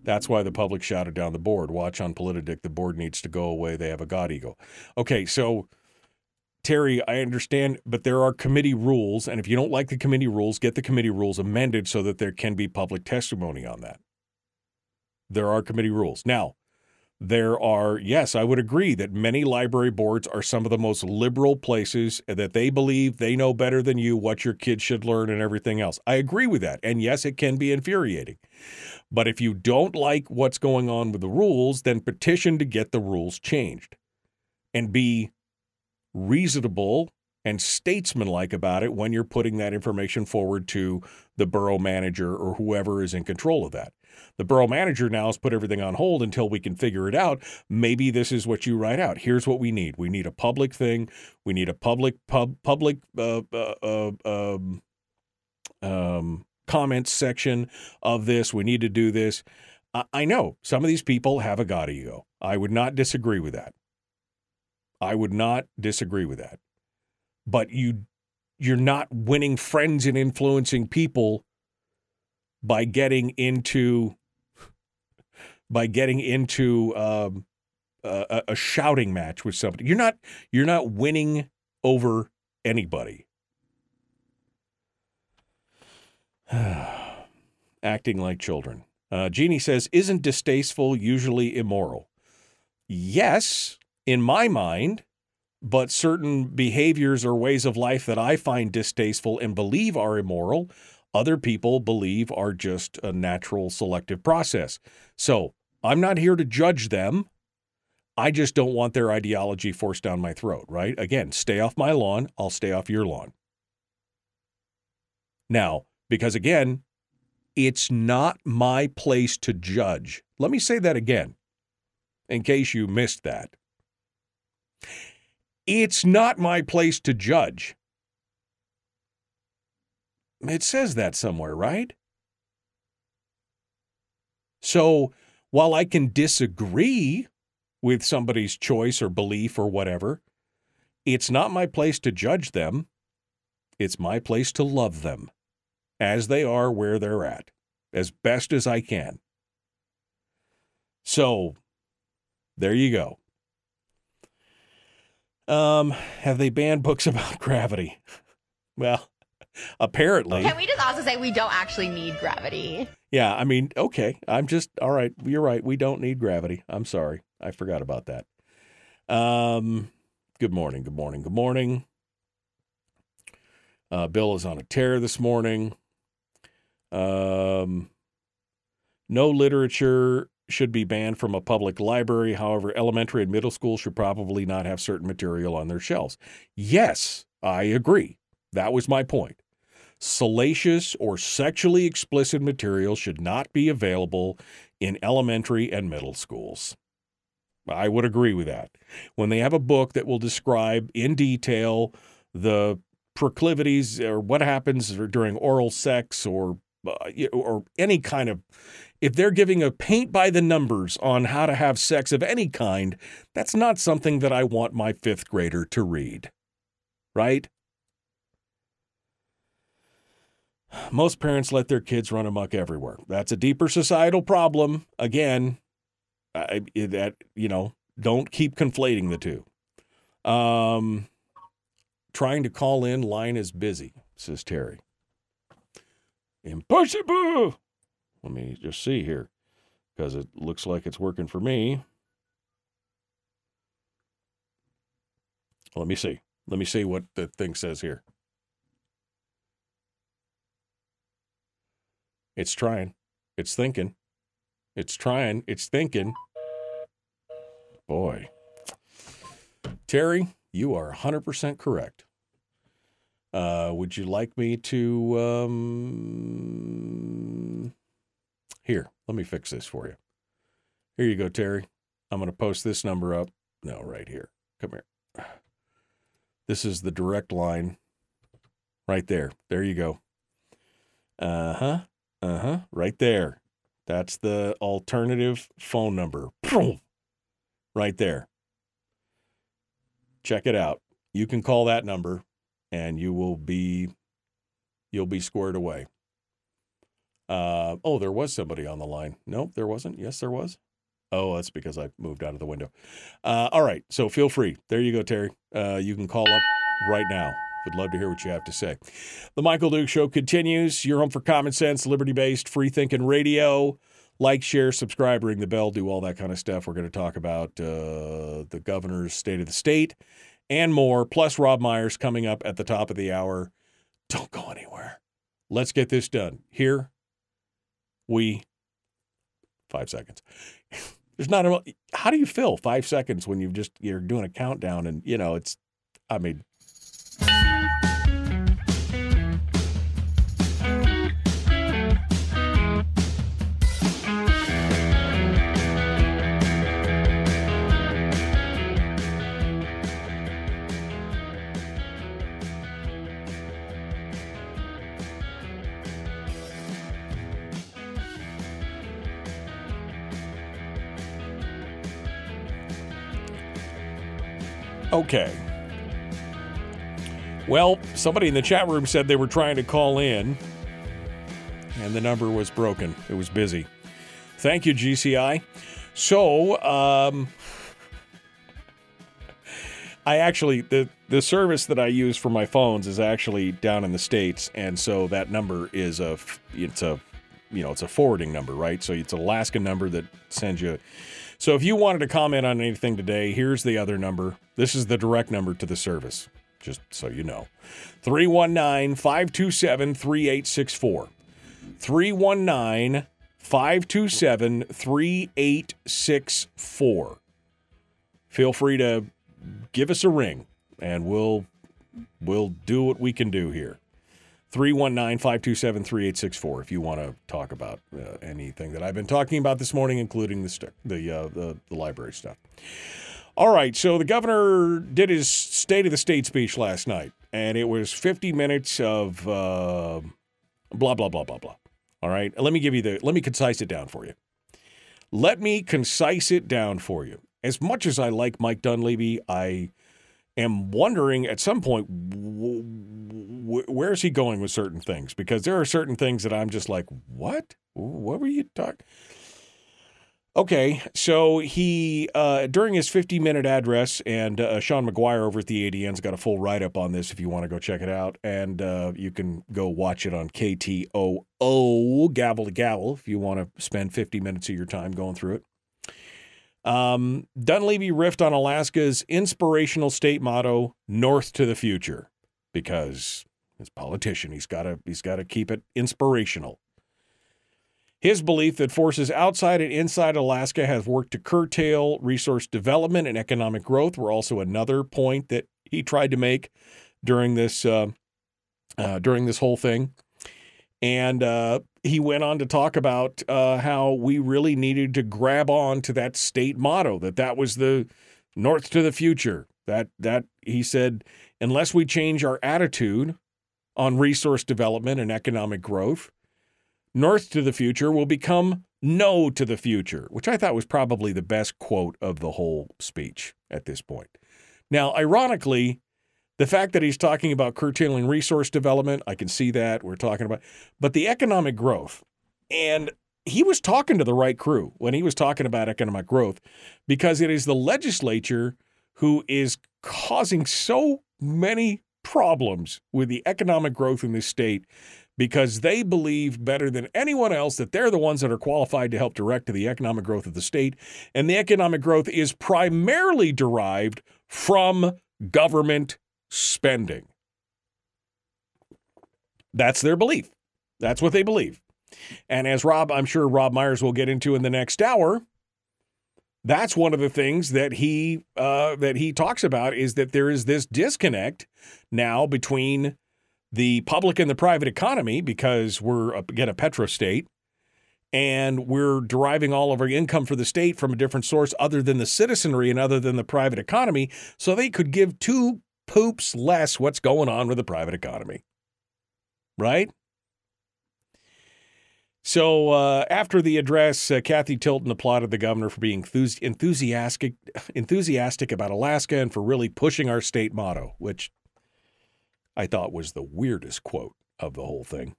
That's why the public shouted down the board. Watch on Politidic. The board needs to go away. They have a god ego. Okay, so Terry, I understand, but there are committee rules, and if you don't like the committee rules, get the committee rules amended so that there can be public testimony on that. there are committee rules. Now, there are, yes, I would agree that many library boards are some of the most liberal places that they believe they know better than you what your kids should learn and everything else. I agree with that. And yes, it can be infuriating. But if you don't like what's going on with the rules, then petition to get the rules changed and be reasonable and statesmanlike about it when you're putting that information forward to the borough manager or whoever is in control of that. The borough manager now has put everything on hold until we can figure it out. Maybe this is what you write out. Here's what we need. We need a public thing. We need a public pub public uh, uh, uh, um, um, comments section of this. We need to do this. I, I know some of these people have a god ego. I would not disagree with that. I would not disagree with that. But you you're not winning friends and influencing people by getting into by getting into um, a, a shouting match with somebody. You're not you're not winning over anybody. [sighs] Acting like children. Uh, Jeannie says, "Isn't distasteful usually immoral?" Yes, in my mind, but certain behaviors or ways of life that I find distasteful and believe are immoral, other people believe are just a natural selective process. So I'm not here to judge them. I just don't want their ideology forced down my throat, right? Again, stay off my lawn, I'll stay off your lawn. Now, because again, it's not my place to judge. Let me say that again, in case you missed that. It's not my place to judge. It says that somewhere, right? So while I can disagree with somebody's choice or belief or whatever, it's not my place to judge them. It's my place to love them as they are where they're at, as best as I can. So there you go. Um, have they banned books [laughs] about gravity? Well, apparently. Can we just also say we don't actually need gravity? Yeah, I mean, okay. I'm just all right. You're right. We don't need gravity. I'm sorry. I forgot about that. Um, good morning. Good morning. Good morning. Uh, Bill is on a tear this morning. Um, no literature should be banned from a public library. However, elementary and middle school should probably not have certain material on their shelves. Yes, I agree. That was my point. Salacious or sexually explicit material should not be available in elementary and middle schools. I would agree with that. When they have a book that will describe in detail the proclivities or what happens during oral sex or uh, or any kind of if they're giving a paint by the numbers on how to have sex of any kind, that's not something that I want my 5th grader to read. Right? Most parents let their kids run amok everywhere. That's a deeper societal problem. Again, I, that you know, don't keep conflating the two. Um, trying to call in, line is busy, says Terry. Impossible. Let me just see here, because it looks like it's working for me. Let me see. Let me see what the thing says here. It's trying. It's thinking. It's trying. It's thinking. Boy. Terry, you are 100% correct. Uh, would you like me to? Um... Here, let me fix this for you. Here you go, Terry. I'm going to post this number up. No, right here. Come here. This is the direct line right there. There you go. Uh huh. Uh huh. Right there. That's the alternative phone number. Right there. Check it out. You can call that number and you will be you'll be squared away. Uh, oh, there was somebody on the line. Nope, there wasn't. Yes, there was. Oh, that's because I moved out of the window. Uh, all right, so feel free. There you go, Terry. Uh, you can call up right now. Would love to hear what you have to say. The Michael Duke Show continues. Your home for common sense, liberty based, free thinking radio. Like, share, subscribe, ring the bell, do all that kind of stuff. We're going to talk about uh, the governor's state of the state and more, plus Robb Myers coming up at the top of the hour. Don't go anywhere. Let's get this done. Here we five seconds. There's not a how do you fill five seconds when you've just you're doing a countdown and you know it's I mean Okay. Well, somebody in the chat room said they were trying to call in and the number was broken. It was busy. Thank you, GCI. So, um, I actually the the service that I use for my phones is actually down in the states, and so that number is a it's a you know it's a forwarding number, right? So it's an Alaska number that sends you. So if you wanted to comment on anything today, here's the other number. This is the direct number to the service, just so you know. 319 527 3864. 319 527 3864. Feel free to give us a ring and we'll we'll do what we can do here. 319-527-3864 if you want to talk about uh, anything that I've been talking about this morning including the st- the, uh, the the library stuff. All right, so the governor did his state of the state speech last night and it was 50 minutes of uh, blah blah blah blah blah. All right, let me give you the let me concise it down for you. Let me concise it down for you. As much as I like Mike Dunleavy, I am wondering at some point where is he going with certain things because there are certain things that I'm just like, what? What were you talking? Okay, so he uh, during his 50 minute address, and uh, Sean Maguire over at the ADN's got a full write up on this if you want to go check it out, and uh, you can go watch it on KTOO gavel to gavel if you want to spend 50 minutes of your time going through it. Um, Dunleavy riffed on Alaska's inspirational state motto, "North to the future," because as politician, he's got to he's got to keep it inspirational. His belief that forces outside and inside Alaska have worked to curtail resource development and economic growth were also another point that he tried to make during this uh, uh, during this whole thing. And uh, he went on to talk about uh, how we really needed to grab on to that state motto that that was the north to the future. That that he said, unless we change our attitude on resource development and economic growth, north to the future will become no to the future, which I thought was probably the best quote of the whole speech at this point. Now, ironically, the fact that he's talking about curtailing resource development, I can see that. We're talking about, but the economic growth. And he was talking to the right crew when he was talking about economic growth because it is the legislature who is causing so many problems with the economic growth in this state because they believe better than anyone else that they're the ones that are qualified to help direct to the economic growth of the state. And the economic growth is primarily derived from government spending. That's their belief. That's what they believe. And as Robb, I'm sure Robb Myers will get into in the next hour, that's one of the things that he uh, that he talks about is that there is this disconnect now between the public and the private economy because we're again a petro state and we're deriving all of our income for the state from a different source other than the citizenry and other than the private economy so they could give two poops less what's going on with the private economy. Right? So uh, after the address, uh, Cathy Tilton applauded the governor for being enthusiastic, enthusiastic about Alaska and for really pushing our state motto, which I thought was the weirdest quote of the whole thing.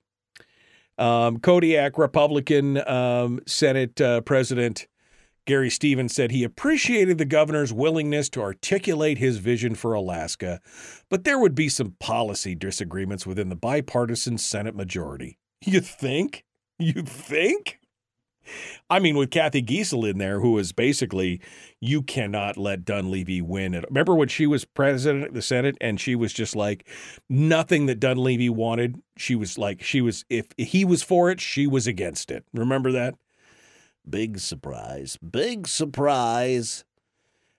Um, Kodiak Republican um, Senate uh, President Gary Stevens said he appreciated the governor's willingness to articulate his vision for Alaska, but there would be some policy disagreements within the bipartisan Senate majority. You think? You think? I mean, with Cathy Giessel in there, who is basically, you cannot let Dunleavy win. Remember when she was president of the Senate and she was just like, nothing that Dunleavy wanted. She was like, she was, if he was for it, she was against it. Remember that? Big surprise. Big surprise.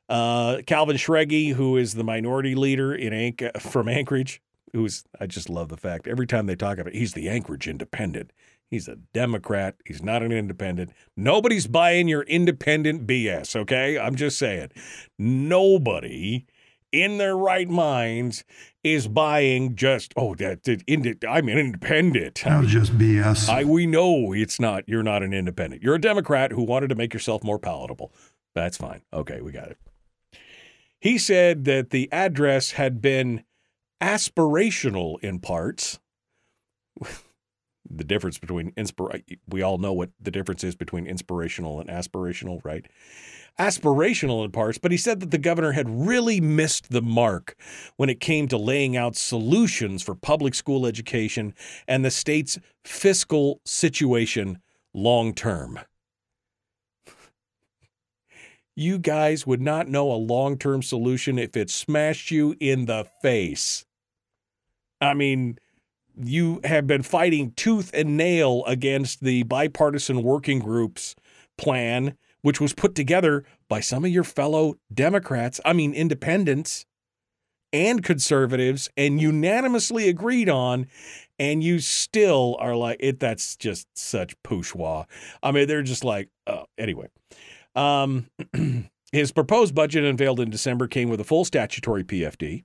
Uh, Calvin Schrage, who is the minority leader in Anch- from Anchorage, who's, I just love the fact every time they talk about it, he's the Anchorage Independent. He's a Democrat. He's not an independent. Nobody's buying your independent BS, okay? I'm just saying. Nobody in their right minds is buying just, oh, that, that I'm an independent. That was just BS. I, we know it's not, you're not an independent. You're a Democrat who wanted to make yourself more palatable. That's fine. Okay, we got it. He said that the address had been aspirational in parts. The difference between inspira- we all know what the difference is between inspirational and aspirational, right? Aspirational in parts, but he said that the governor had really missed the mark when it came to laying out solutions for public school education and the state's fiscal situation long term. You guys would not know a long term solution if it smashed you in the face. I mean, you have been fighting tooth and nail against the bipartisan working group's plan, which was put together by some of your fellow Democrats, I mean, independents and conservatives, and unanimously agreed on. And you still are like, it. That's just such poussoir. I mean, they're just like, oh, anyway. Um, [clears throat] his proposed budget unveiled in December came with a full statutory PFD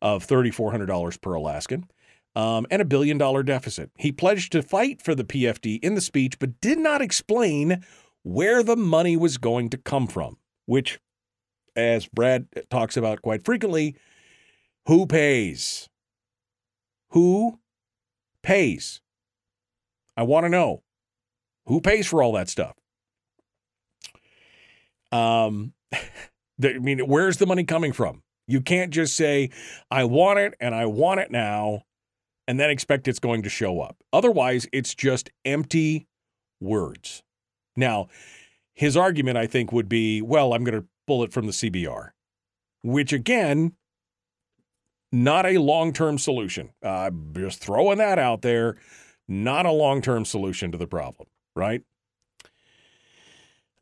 of $3,400 per Alaskan um, and a billion dollar deficit. He pledged to fight for the PFD in the speech, but did not explain where the money was going to come from, which, as Brad talks about quite frequently, who pays? Who pays? I want to know who pays for all that stuff. Um, [laughs] I mean, where's the money coming from? You can't just say, I want it and I want it now and then expect it's going to show up. Otherwise, it's just empty words. Now, his argument, I think, would be well, I'm going to pull it from the CBR, which again, not a long term solution. Uh, just throwing that out there, not a long term solution to the problem, right?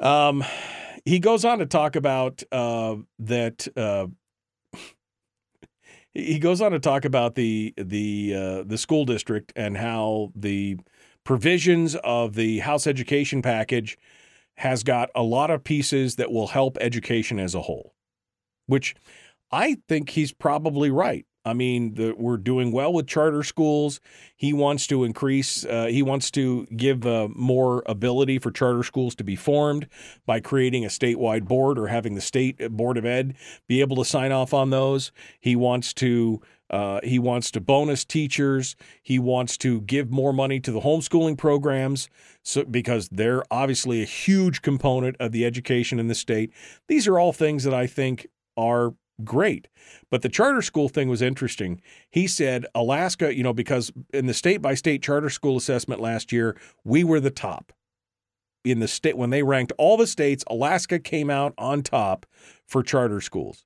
Um, he goes on to talk about uh, that uh, he goes on to talk about the the uh, the school district and how the provisions of the House education package has got a lot of pieces that will help education as a whole, which I think he's probably right. I mean, the, we're doing well with charter schools. He wants to increase, uh, he wants to give uh, more ability for charter schools to be formed by creating a statewide board or having the state board of ed be able to sign off on those. He wants to. Uh, he wants to bonus teachers. He wants to give more money to the homeschooling programs, so because they're obviously a huge component of the education in the state. These are all things that I think are great. But the charter school thing was interesting. He said Alaska, you know, because in the state by state charter school assessment last year, we were the top. In the state, when they ranked all the states, Alaska came out on top for charter schools.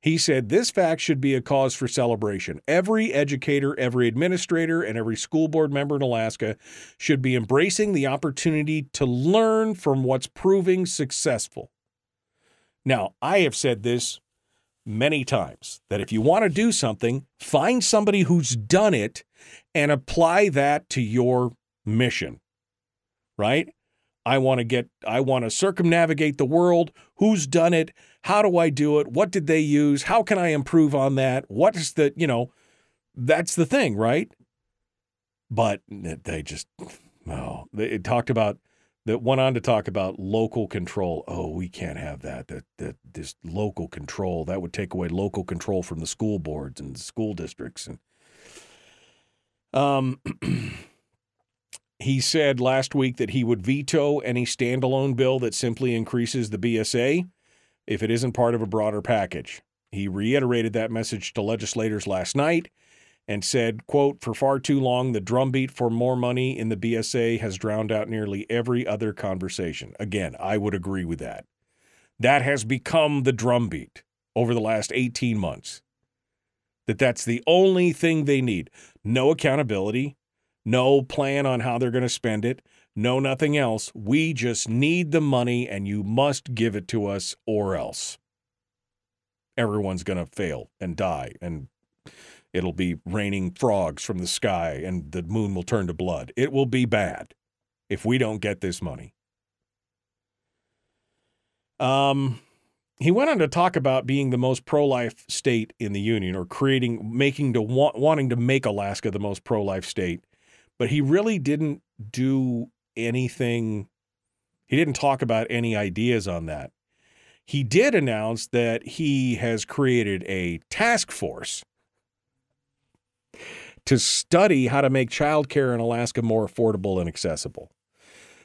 He said this fact should be a cause for celebration. Every educator, every administrator, and every school board member in Alaska should be embracing the opportunity to learn from what's proving successful. Now, I have said this many times that if you want to do something, find somebody who's done it and apply that to your mission. Right? I want to get I want to circumnavigate the world. Who's done it? How do I do it? What did they use? How can I improve on that? What is the, you know, that's the thing, right? But they just oh, they talked about that went on to talk about local control. Oh, we can't have that. That that this local control that would take away local control from the school boards and school districts. And um, [clears throat] he said last week that he would veto any standalone bill that simply increases the BSA if it isn't part of a broader package. He reiterated that message to legislators last night and said, quote, for far too long, the drumbeat for more money in the BSA has drowned out nearly every other conversation. Again, I would agree with that. That has become the drumbeat over the last 18 months. That that's the only thing they need. No accountability, no plan on how they're going to spend it, no nothing else. We just need the money and you must give it to us or else. Everyone's going to fail and die and It'll be raining frogs from the sky and the moon will turn to blood. It will be bad if we don't get this money. Um, he went on to talk about being the most pro-life state in the union or creating making to want, wanting to make Alaska the most pro-life state but he really didn't do anything he didn't talk about any ideas on that he did announce that he has created a task force to study how to make childcare in Alaska more affordable and accessible.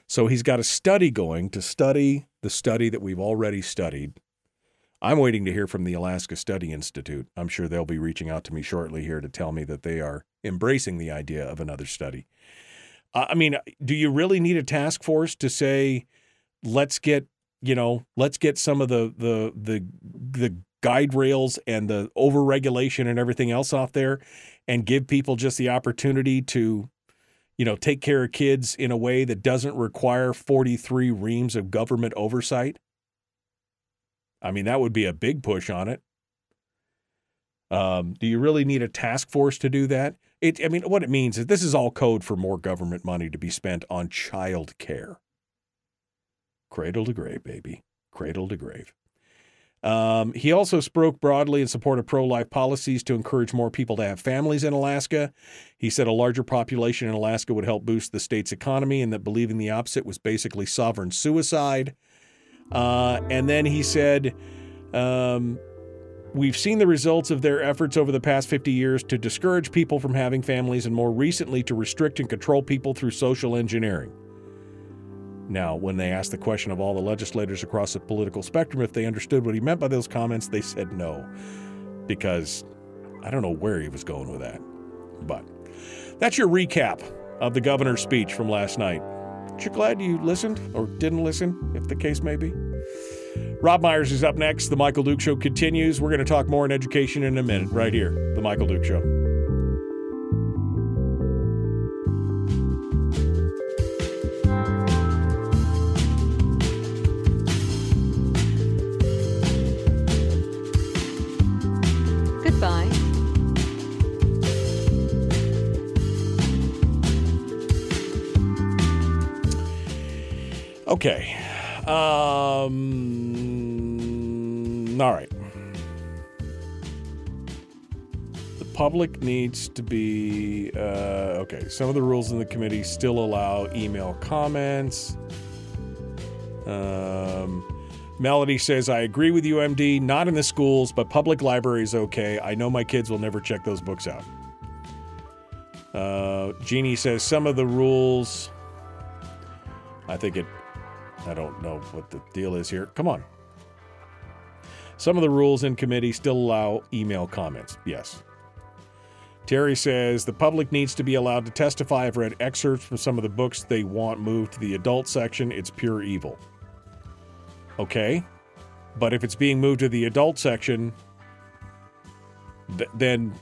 So he's got a study going to study the study that we've already studied. I'm waiting to hear from the Alaska Study Institute. I'm sure they'll be reaching out to me shortly here to tell me that they are embracing the idea of another study. I mean, do you really need a task force to say, let's get, you know, let's get some of the the the the guide rails and the overregulation and everything else off there and give people just the opportunity to you know take care of kids in a way that doesn't require 43 reams of government oversight? I mean that would be a big push on it. Um, do you really need a task force to do that? It, i mean what it means is this is all code for more government money to be spent on child care cradle to grave baby. Cradle to grave um, he also spoke broadly in support of pro life policies to encourage more people to have families in Alaska. He said a larger population in Alaska would help boost the state's economy and that believing the opposite was basically sovereign suicide. Uh, and then he said, um, We've seen the results of their efforts over the past 50 years to discourage people from having families and more recently to restrict and control people through social engineering. Now, when they asked the question of all the legislators across the political spectrum if they understood what he meant by those comments, they said no, because I don't know where he was going with that. But that's your recap of the governor's speech from last night. Aren't you glad you listened or didn't listen, if the case may be? Robb Myers is up next. The Michael Duke Show continues. We're going to talk more in education in a minute, right here. The Michael Duke Show. Okay. Um, all right. The public needs to be uh, okay. Some of the rules in the committee still allow email comments. Um, Melody says, I agree with you, MD. Not in the schools, but public libraries, okay. I know my kids will never check those books out. Uh, Jeannie says, some of the rules. I think it. I don't know what the deal is here. Come on. Some of the rules in committee still allow email comments. Yes. Terry says the public needs to be allowed to testify. I've read excerpts from some of the books they want moved to the adult section. It's pure evil. Okay. But if it's being moved to the adult section, th- then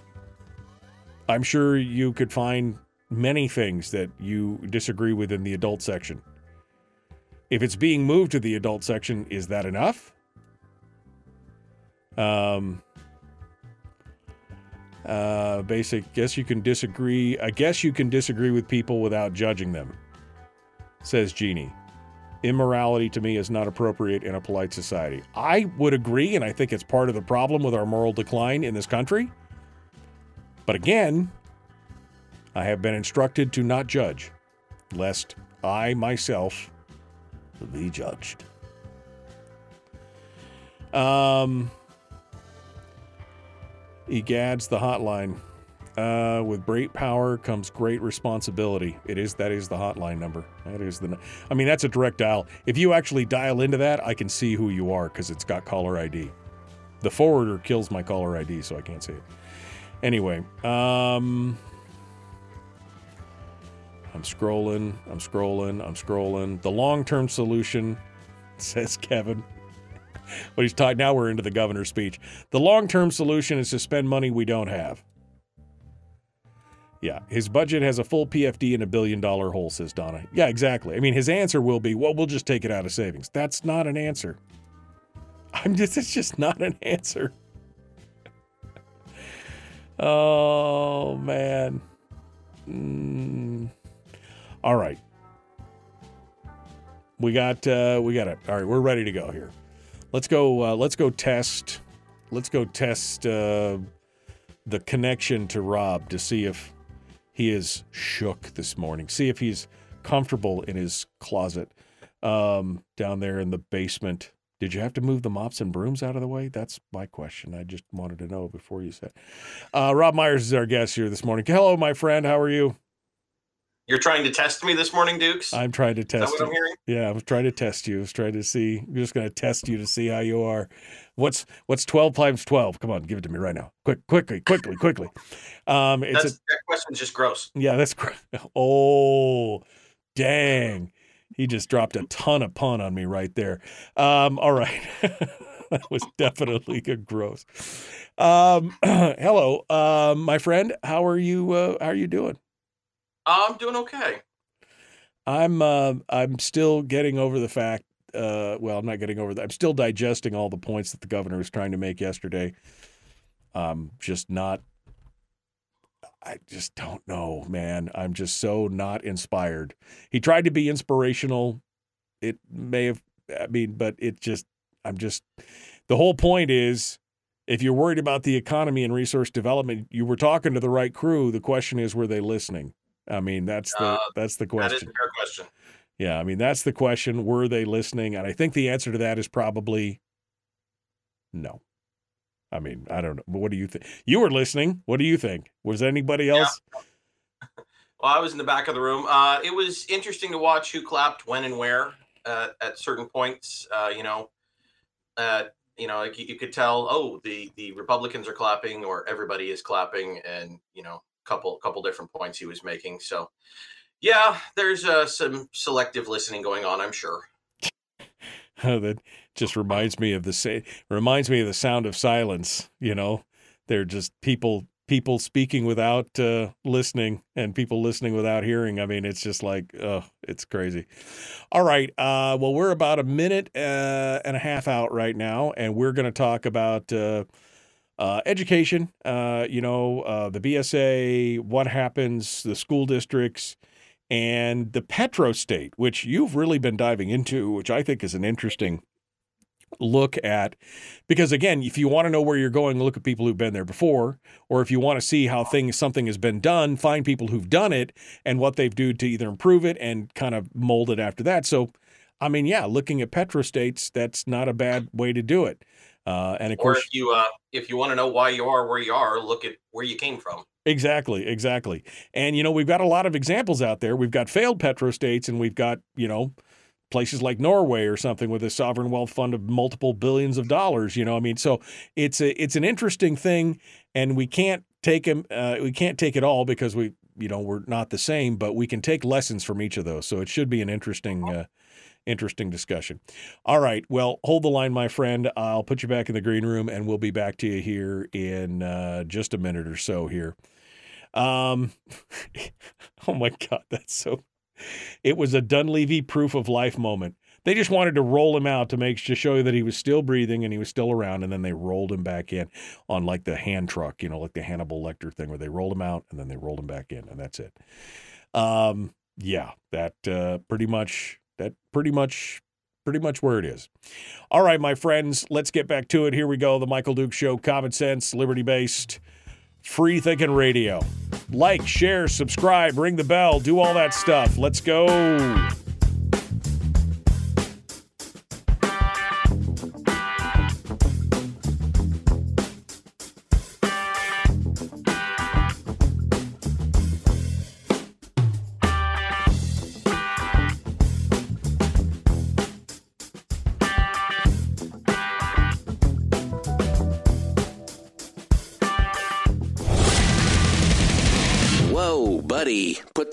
I'm sure you could find many things that you disagree with in the adult section. If it's being moved to the adult section, is that enough? Um, uh, basic. Guess you can disagree. I guess you can disagree with people without judging them, says Jeannie. Immorality to me is not appropriate in a polite society. I would agree, and I think it's part of the problem with our moral decline in this country. But again, I have been instructed to not judge, lest I myself be judged. Um, EGAD's the hotline. Uh, with great power comes great responsibility. It is that is the hotline number. That is the. I mean, that's a direct dial. If you actually dial into that, I can see who you are because it's got caller ID. The forwarder kills my caller ID, so I can't see it. Anyway, um, I'm scrolling, I'm scrolling, I'm scrolling. The long term solution, [laughs] says Kevin. But he's talking now we're into the governor's speech. The long term solution is to spend money we don't have. Yeah, his budget has a full PFD and a billion dollar hole, says Donna. Yeah, exactly. I mean, his answer will be, well, we'll just take it out of savings. That's not an answer. I'm just, it's just not an answer. [laughs] Oh, man. Mm. All right. We got, uh, we got it. All right, we're ready to go here. Let's go, uh, let's go test, let's go test, uh, the connection to Robb to see if he is shook this morning. See if he's comfortable in his closet um, down there in the basement. Did you have to move the mops and brooms out of the way? That's my question. I just wanted to know before you said. Uh, Robb Myers is our guest here this morning. Hello, my friend. How are you? You're trying to test me this morning, Dukes? I'm trying to test Is that what I'm you. hearing? Yeah, I was trying to test you. I was trying to see. I'm just going to test you to see how you are. What's what's 12 times 12? Come on, give it to me right now. Quick, quickly, quickly, quickly. Um, it's That's, a, that question's just gross. Yeah, that's gr- oh, dang. He just dropped a ton of pun on me right there. Um, all right. [laughs] that was definitely good gross. Um, [clears throat] hello, um, my friend. How are you? Uh, how are you doing? I'm doing okay. I'm uh, I'm still getting over the fact. Uh, well, I'm not getting over that. I'm still digesting all the points that the governor was trying to make yesterday. Um, just not. I just don't know, man. I'm just so not inspired. He tried to be inspirational. It may have. I mean, but it just. I'm just. The whole point is, if you're worried about the economy and resource development, you were talking to the right crew. The question is, were they listening? I mean, that's the Uh, that's the That is question. a fair question. Yeah, I mean that's the question. Were they listening? And I think the answer to that is probably no. I mean, I don't know. But what do you think? You were listening. What do you think? Was anybody else? [laughs] Well, I was in the back of the room. Uh, it was interesting to watch who clapped when and where uh, at certain points. Uh, you know, uh, you know, like you, you could tell, oh, the the Republicans are clapping, or everybody is clapping, and you know, couple couple different points he was making. So, yeah, there's uh, some selective listening going on. I'm sure. [laughs] that just reminds me of the sa- reminds me of the sound of silence. You know, they're just people people speaking without uh, listening and people listening without hearing. I mean, it's just like, oh, it's crazy. All right. Uh, well, we're about a minute uh, and a half out right now, and we're going to talk about. Uh, education, uh, you know, uh, the BSA, what happens, the school districts, and the petro state, which you've really been diving into, which I think is an interesting look at. Because again, if you want to know where you're going, look at people who've been there before, or if you want to see how things something has been done, find people who've done it and what they've do to either improve it and kind of mold it after that. So, I mean, yeah, looking at petro states, that's not a bad way to do it. Uh, and of Or course, if you uh, if you want to know why you are where you are, look at where you came from. Exactly, exactly. And you know, we've got a lot of examples out there. We've got failed petrostates and we've got, you know, places like Norway or something with a sovereign wealth fund of multiple billions of dollars, you know. I mean, so it's a it's an interesting thing and we can't take them uh, we can't take it all because we you know, we're not the same, but we can take lessons from each of those. So it should be an interesting uh, interesting discussion. All right. Well, hold the line, my friend. I'll put you back in the green room and we'll be back to you here in uh, just a minute or so here. Um, [laughs] oh my God, that's so. It was a Dunleavy proof of life moment. They just wanted to roll him out to make to show you that he was still breathing and he was still around, and then they rolled him back in on like the hand truck, you know, like the Hannibal Lecter thing, where they rolled him out and then they rolled him back in, and that's it. Um, yeah, that uh, pretty much that pretty much pretty much where it is. All right, my friends, let's get back to it. Here we go. The Michael Duke Show, common sense, liberty based, free thinking radio. Like, share, subscribe, ring the bell, do all that stuff. Let's go.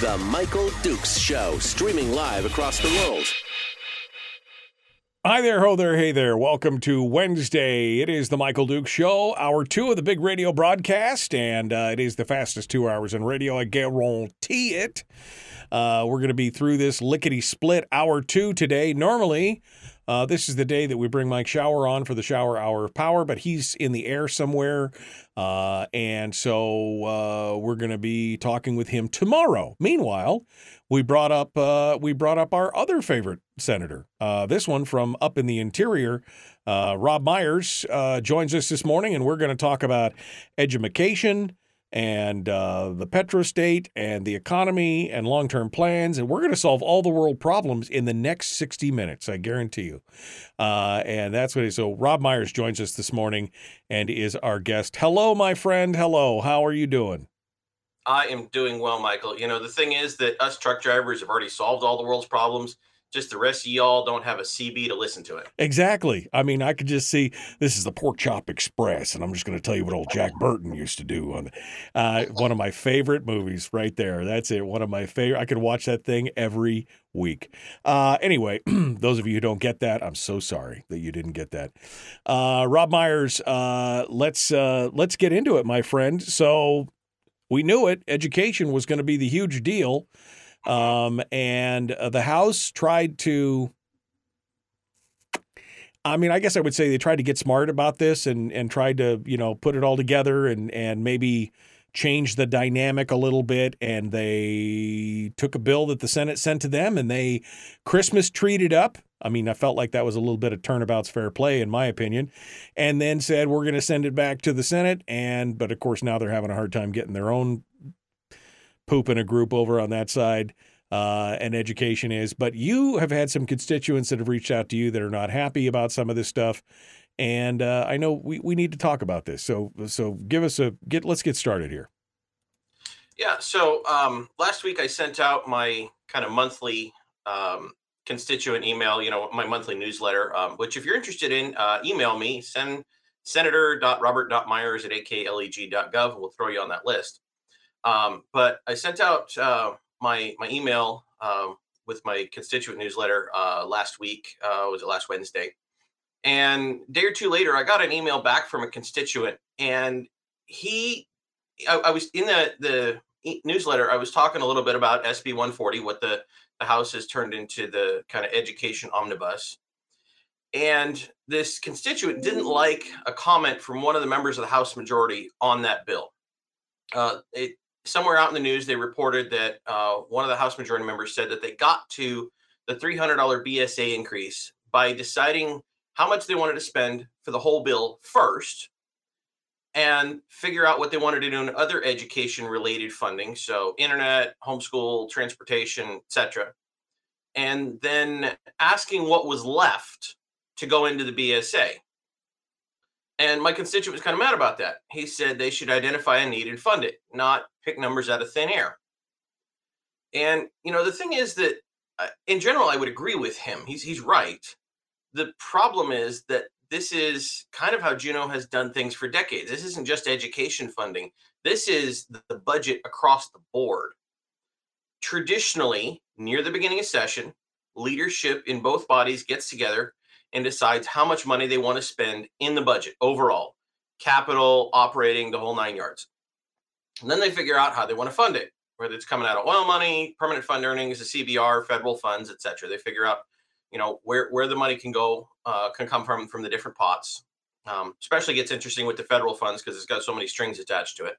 The Michael Dukes Show, streaming live across the world. Hi there, ho there, hey there. Welcome to Wednesday. It is the Michael Duke Show, hour two of the big radio broadcast, and uh, it is the fastest two hours in radio. I guarantee it. Uh, we're going to be through this lickety split hour two today. Normally, uh, this is the day that we bring Mike Shower on for the Shower Hour of Power, but he's in the air somewhere. Uh, and so uh, we're going to be talking with him tomorrow. Meanwhile, we brought up uh, we brought up our other favorite senator. Uh, this one from up in the interior, uh, Robb Myers uh, joins us this morning, and we're going to talk about education and uh, the petrostate and the economy and long term plans. And we're going to solve all the world problems in the next 60 minutes, I guarantee you. Uh, and that's what it is. So, Robb Myers joins us this morning and is our guest. Hello, my friend. Hello. How are you doing? I am doing well, Michael. You know, the thing is that us truck drivers have already solved all the world's problems. Just the rest of y'all don't have a CB to listen to it. Exactly. I mean, I could just see this is the Pork Chop Express, and I'm just going to tell you what old Jack Burton used to do on uh, one of my favorite movies right there. That's it. One of my favorite. I could watch that thing every week. Uh, anyway, [clears throat] those of you who don't get that, I'm so sorry that you didn't get that. Uh, Robb Myers, uh, let's uh, let's get into it, my friend. So we knew it. Education was going to be the huge deal. Um, and uh, the House tried to. I mean, I guess I would say they tried to get smart about this and and tried to you know put it all together and and maybe change the dynamic a little bit. And they took a bill that the Senate sent to them and they Christmas treated up. I mean, I felt like that was a little bit of turnabout's fair play, in my opinion, and then said we're going to send it back to the Senate. And but of course now they're having a hard time getting their own poop in a group over on that side. Uh, and education is, but you have had some constituents that have reached out to you that are not happy about some of this stuff, and uh, I know we, we need to talk about this. So so give us a get. Let's get started here. Yeah. So um, last week I sent out my kind of monthly um, constituent email. You know, my monthly newsletter. Um, which, if you're interested in, uh, email me. Send senator.robert.myers at akleg.gov. We'll throw you on that list. Um, but I sent out uh, my my email um, with my constituent newsletter uh, last week. Uh, was it last Wednesday? And day or two later, I got an email back from a constituent, and he, I, I was in the the newsletter. I was talking a little bit about SB 140, what the the House has turned into the kind of education omnibus. And this constituent didn't like a comment from one of the members of the House majority on that bill. Uh, it, somewhere out in the news, they reported that uh, one of the House Majority members said that they got to the $300 BSA increase by deciding how much they wanted to spend for the whole bill first and figure out what they wanted to do in other education related funding so internet homeschool transportation etc and then asking what was left to go into the bsa and my constituent was kind of mad about that. He said they should identify a need and fund it, not pick numbers out of thin air. And you know, the thing is that, uh, in general, I would agree with him. He's he's right. The problem is that this is kind of how Juneau has done things for decades. This isn't just education funding. This is the budget across the board. Traditionally, near the beginning of session, leadership in both bodies gets together and decides how much money they want to spend in the budget overall capital, operating, the whole nine yards. And then they figure out how they want to fund it, whether it's coming out of oil money, permanent fund earnings, the CBR, federal funds, etc. They figure out, you know, where where the money can go, uh, can come from from the different pots, Um, especially gets interesting with the federal funds because it's got so many strings attached to it.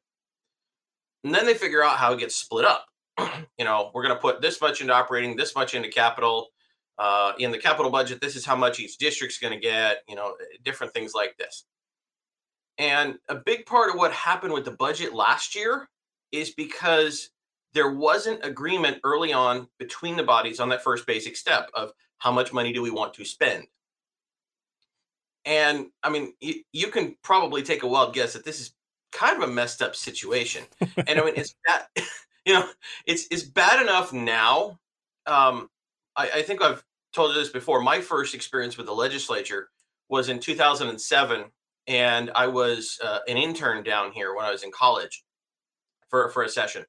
And then they figure out how it gets split up. [clears throat] you know, we're going to put this much into operating, this much into capital. Uh, in the capital budget, this is how much each district's going to get. You know, different things like this. And a big part of what happened with the budget last year is because there wasn't agreement early on between the bodies on that first basic step of how much money do we want to spend. And I mean, you, you can probably take a wild guess that this is kind of a messed up situation. and I mean, it's [laughs] bad, [laughs] you know, it's it's bad enough now. Um, I, I think I've told you this before. My first experience with the legislature was in 2007 and I was uh, an intern down here when I was in college for for a session.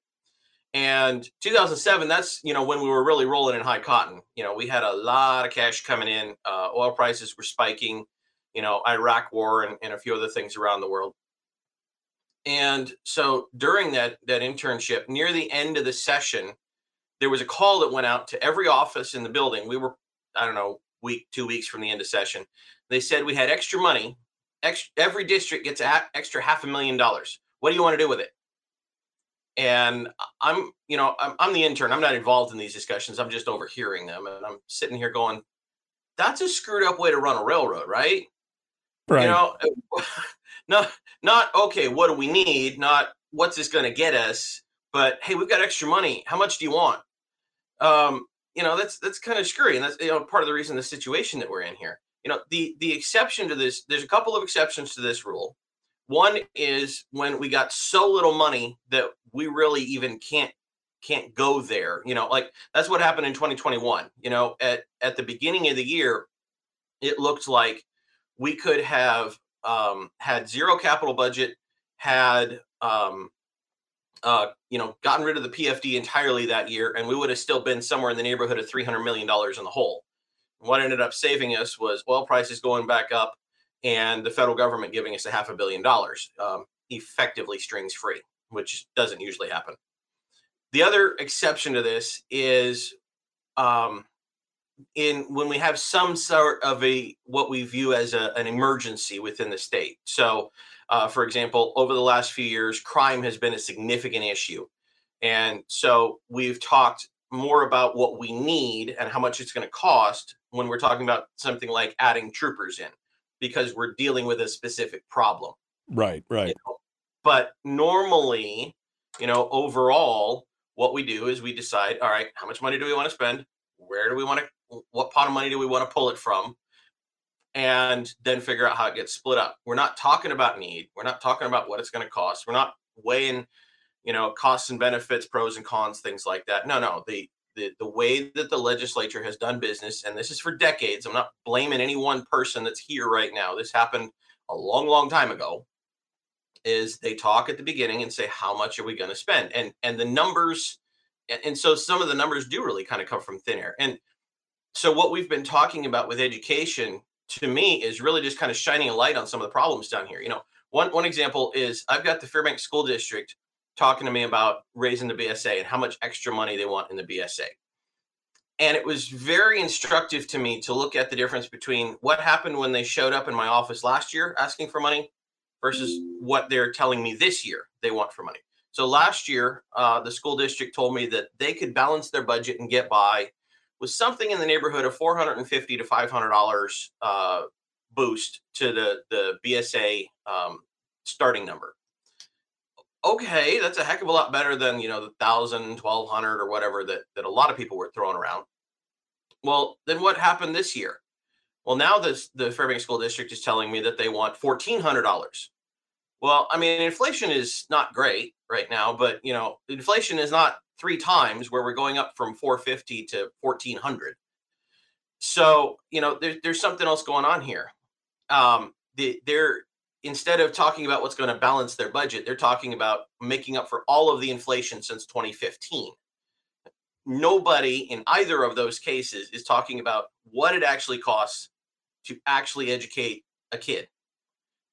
And 2007, that's you know when we were really rolling in high cotton. You know, we had a lot of cash coming in. Uh, oil prices were spiking. You know, Iraq War and, and a few other things around the world. And so during that that internship, near the end of the session, there was a call that went out to every office in the building. We were, I don't know, week, two weeks from the end of session. They said we had extra money every district gets a extra half a million dollars. What do you want to do with it? And I'm, you know, I'm, I'm the intern. I'm not involved in these discussions. I'm just overhearing them, and I'm sitting here going, "That's a screwed up way to run a railroad, right?" Right. You know, [laughs] not not okay. What do we need? Not what's this going to get us? But hey, we've got extra money. How much do you want? Um, you know, that's that's kind of screwy, and that's you know part of the reason the situation that we're in here. You know the the exception to this there's a couple of exceptions to this rule. One is when we got so little money that we really even can't can't go there you know like that's what happened in 2021 you know at at the beginning of the year it looked like we could have um, had zero capital budget had um, uh, you know gotten rid of the pfd entirely that year and we would have still been somewhere in the neighborhood of 300 million dollars in the hole what ended up saving us was oil prices going back up and the federal government giving us a half a billion dollars, um, effectively strings free, which doesn't usually happen. The other exception to this is um, in when we have some sort of a what we view as a, an emergency within the state. So, uh, for example, over the last few years, crime has been a significant issue, and so we've talked more about what we need and how much it's going to cost when we're talking about something like adding troopers in because we're dealing with a specific problem. Right, right. You know? But normally, you know, overall, what we do is we decide, all right, how much money do we want to spend? Where do we want to, what pot of money do we want to pull it from? And then figure out how it gets split up. We're not talking about need. We're not talking about what it's going to cost. We're not weighing, you know, costs and benefits, pros and cons, things like that. No, no. The the, the way that the legislature has done business, and this is for decades, I'm not blaming any one person that's here right now. This happened a long, long time ago. Is they talk at the beginning and say, how much are we going to spend? And and the numbers, and so some of the numbers do really kind of come from thin air. And so what we've been talking about with education to me is really just kind of shining a light on some of the problems down here. You know, one one example is I've got the Fairbanks School District talking to me about raising the BSA and how much extra money they want in the BSA. And it was very instructive to me to look at the difference between what happened when they showed up in my office last year asking for money versus what they're telling me this year they want for money. So last year, uh, the school district told me that they could balance their budget and get by with something in the neighborhood of 450 to 500 dollars uh, boost to the the BSA um, starting number okay, that's a heck of a lot better than, you know, the thousand, twelve hundred or whatever that, that a lot of people were throwing around. Well, then what happened this year? Well, now this the Fairbanks School District is telling me that they want fourteen hundred dollars. Well, I mean, inflation is not great right now, but you know, inflation is not three times where we're going up from 450 to 1400. So, you know, there, there's something else going on here. Um, the, there instead of talking about what's going to balance their budget, they're talking about making up for all of the inflation since 2015. Nobody in either of those cases is talking about what it actually costs to actually educate a kid.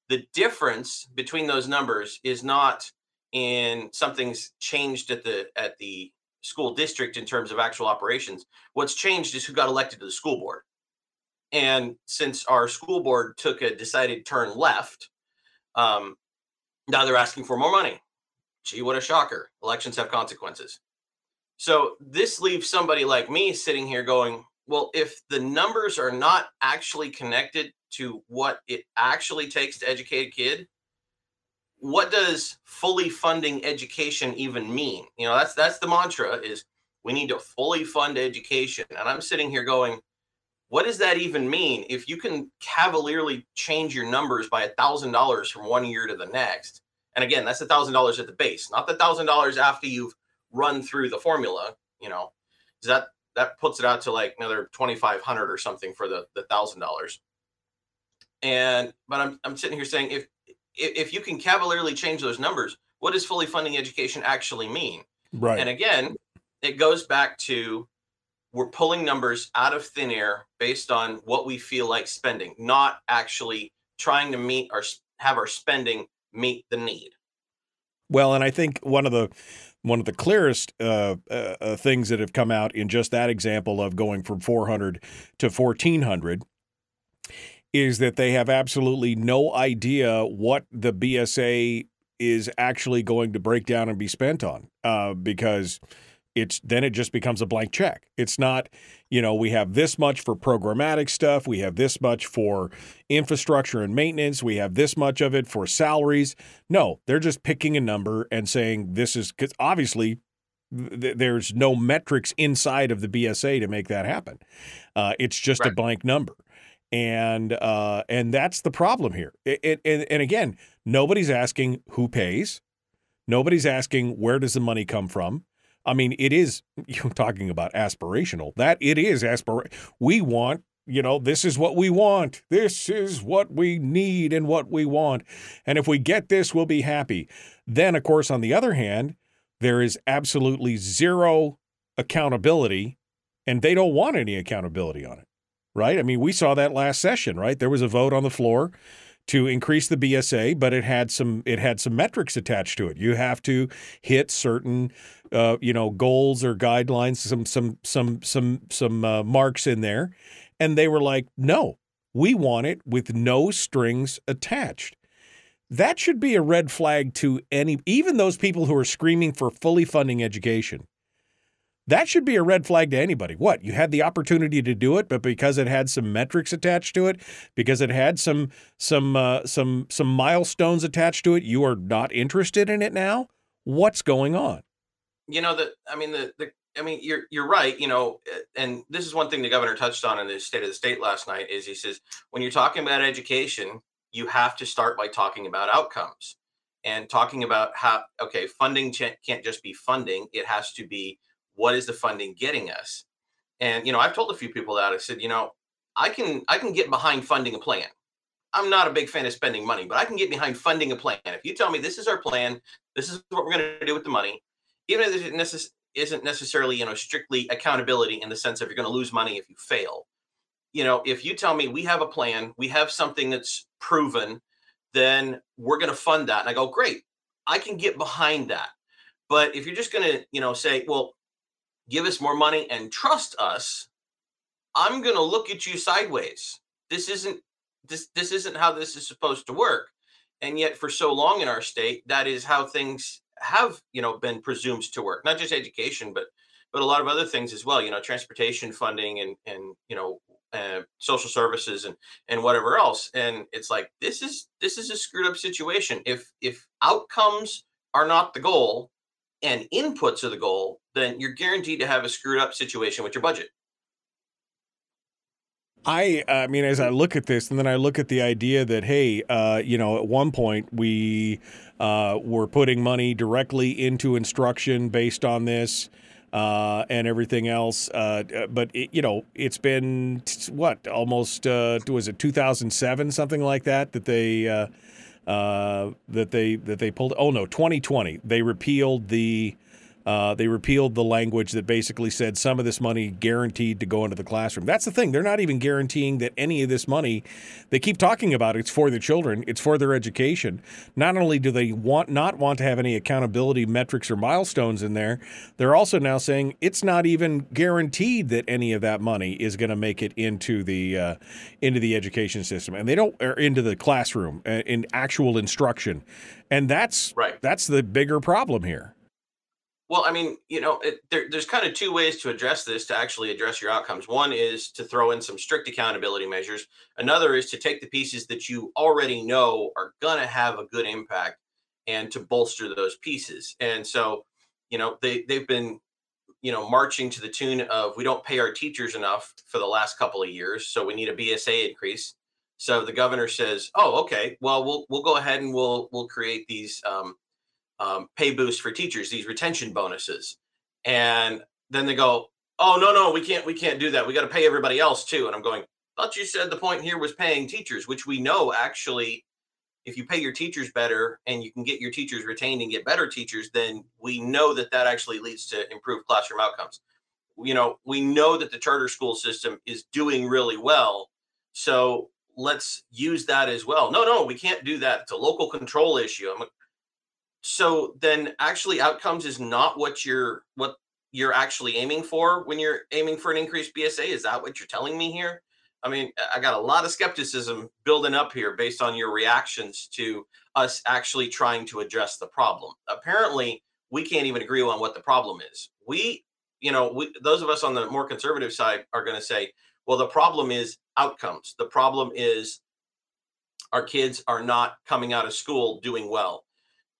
The difference between those numbers is not in something's changed at the at the school district in terms of actual operations. What's changed is who got elected to the school board. And since our school board took a decided turn left, um, now they're asking for more money. Gee, what a shocker. Elections have consequences. So this leaves somebody like me sitting here going, well, if the numbers are not actually connected to what it actually takes to educate a kid, what does fully funding education even mean? You know, that's that's the mantra is we need to fully fund education. And I'm sitting here going, what does that even mean if you can cavalierly change your numbers by a thousand dollars from one year to the next? And again, that's a thousand dollars at the base, not the thousand dollars after you've run through the formula. You know, that that puts it out to like another twenty five hundred or something for the the thousand dollars. And but I'm I'm sitting here saying if if you can cavalierly change those numbers, what does fully funding education actually mean? Right. And again, it goes back to we're pulling numbers out of thin air based on what we feel like spending, not actually trying to meet our have our spending meet the need. Well, and I think one of the one of the clearest uh, uh, uh things that have come out in just that example of going from 400 to 1400 is that they have absolutely no idea what the BSA is actually going to break down and be spent on uh, because it's then it just becomes a blank check. It's not, you know, we have this much for programmatic stuff, we have this much for infrastructure and maintenance, we have this much of it for salaries. No, they're just picking a number and saying this is cuz obviously th- there's no metrics inside of the BSA to make that happen. Uh, it's just right. a blank number. And uh, and that's the problem here. It, and, and again, nobody's asking who pays. Nobody's asking where does the money come from I mean, it is [laughs] you're talking about aspirational. That it is aspir. We want, you know, this is what we want. This is what we need and what we want. And if we get this, we'll be happy. Then, of course, on the other hand, there is absolutely zero accountability, and they don't want any accountability on it. Right? I mean, we saw that last session, right? There was a vote on the floor to increase the BSA, but it had some it had some metrics attached to it. You have to hit certain uh, you know goals or guidelines, some some some some some uh, marks in there, and they were like, no, we want it with no strings attached. That should be a red flag to any, even those people who are screaming for fully funding education. That should be a red flag to anybody. What? You had the opportunity to do it, but because it had some metrics attached to it, because it had some some uh, some some milestones attached to it, you are not interested in it now? What's going on? You know that I mean the the I mean you're you're right, you know, and this is one thing the governor touched on in the state of the state last night is he says when you're talking about education, you have to start by talking about outcomes and talking about how okay, funding can't just be funding, it has to be what is the funding getting us? And you know, I've told a few people that I said, you know, I can I can get behind funding a plan. I'm not a big fan of spending money, but I can get behind funding a plan. If you tell me this is our plan, this is what we're going to do with the money, even if it necess- isn't necessarily you know strictly accountability in the sense of you're going to lose money if you fail. You know, if you tell me we have a plan, we have something that's proven, then we're going to fund that. And I go, great, I can get behind that. But if you're just going to, you know, say, well, give us more money and trust us, I'm going to look at you sideways. This isn't this this isn't how this is supposed to work. And yet for so long in our state, that is how things have, you know, been presumed to work. Not just education, but but a lot of other things as well, you know, transportation funding and and you know, uh, social services and and whatever else. And it's like this is this is a screwed up situation. If if outcomes are not the goal, and inputs are the goal, then you're guaranteed to have a screwed up situation with your budget. I, I mean, as I look at this, and then I look at the idea that, hey, uh, you know, at one point we uh, were putting money directly into instruction based on this uh, and everything else. Uh, but, it, you know, it's been what, almost, uh, was it 2007, something like that, that they uh, that they that they pulled. Oh no, 2020 they repealed the Uh, they repealed the language that basically said some of this money guaranteed to go into the classroom. That's the thing. They're not even guaranteeing that any of this money, they keep talking about it's for the children, it's for their education. Not only do they want not want to have any accountability metrics or milestones in there, they're also now saying it's not even guaranteed that any of that money is going to make it into the uh, into the education system, and they don't or into the classroom uh, in actual instruction, and that's right. That's the bigger problem here. Well, I mean, you know, it, there, there's kind of two ways to address this to actually address your outcomes. One is to throw in some strict accountability measures. Another is to take the pieces that you already know are going to have a good impact and to bolster those pieces. And so, you know, they they've been, you know, marching to the tune of we don't pay our teachers enough for the last couple of years, so we need a BSA increase. So the governor says, "Oh, okay. Well, we'll we'll go ahead and we'll we'll create these." Um, um, pay boost for teachers, these retention bonuses, and then they go, "Oh no, no, we can't, we can't do that. We got to pay everybody else too." And I'm going, "Thought you said the point here was paying teachers, which we know actually, if you pay your teachers better and you can get your teachers retained and get better teachers, then we know that that actually leads to improved classroom outcomes. You know, we know that the charter school system is doing really well, so." Let's use that as well. No, no, we can't do that. It's a local control issue. I'm so then actually outcomes is not what you're what you're actually aiming for when you're aiming for an increased bsa is that what you're telling me here? I mean i got a lot of skepticism building up here based on your reactions to us actually trying to address the problem. Apparently we can't even agree on what the problem is. We you know we, those of us on the more conservative side are going to say well the problem is outcomes. The problem is our kids are not coming out of school doing well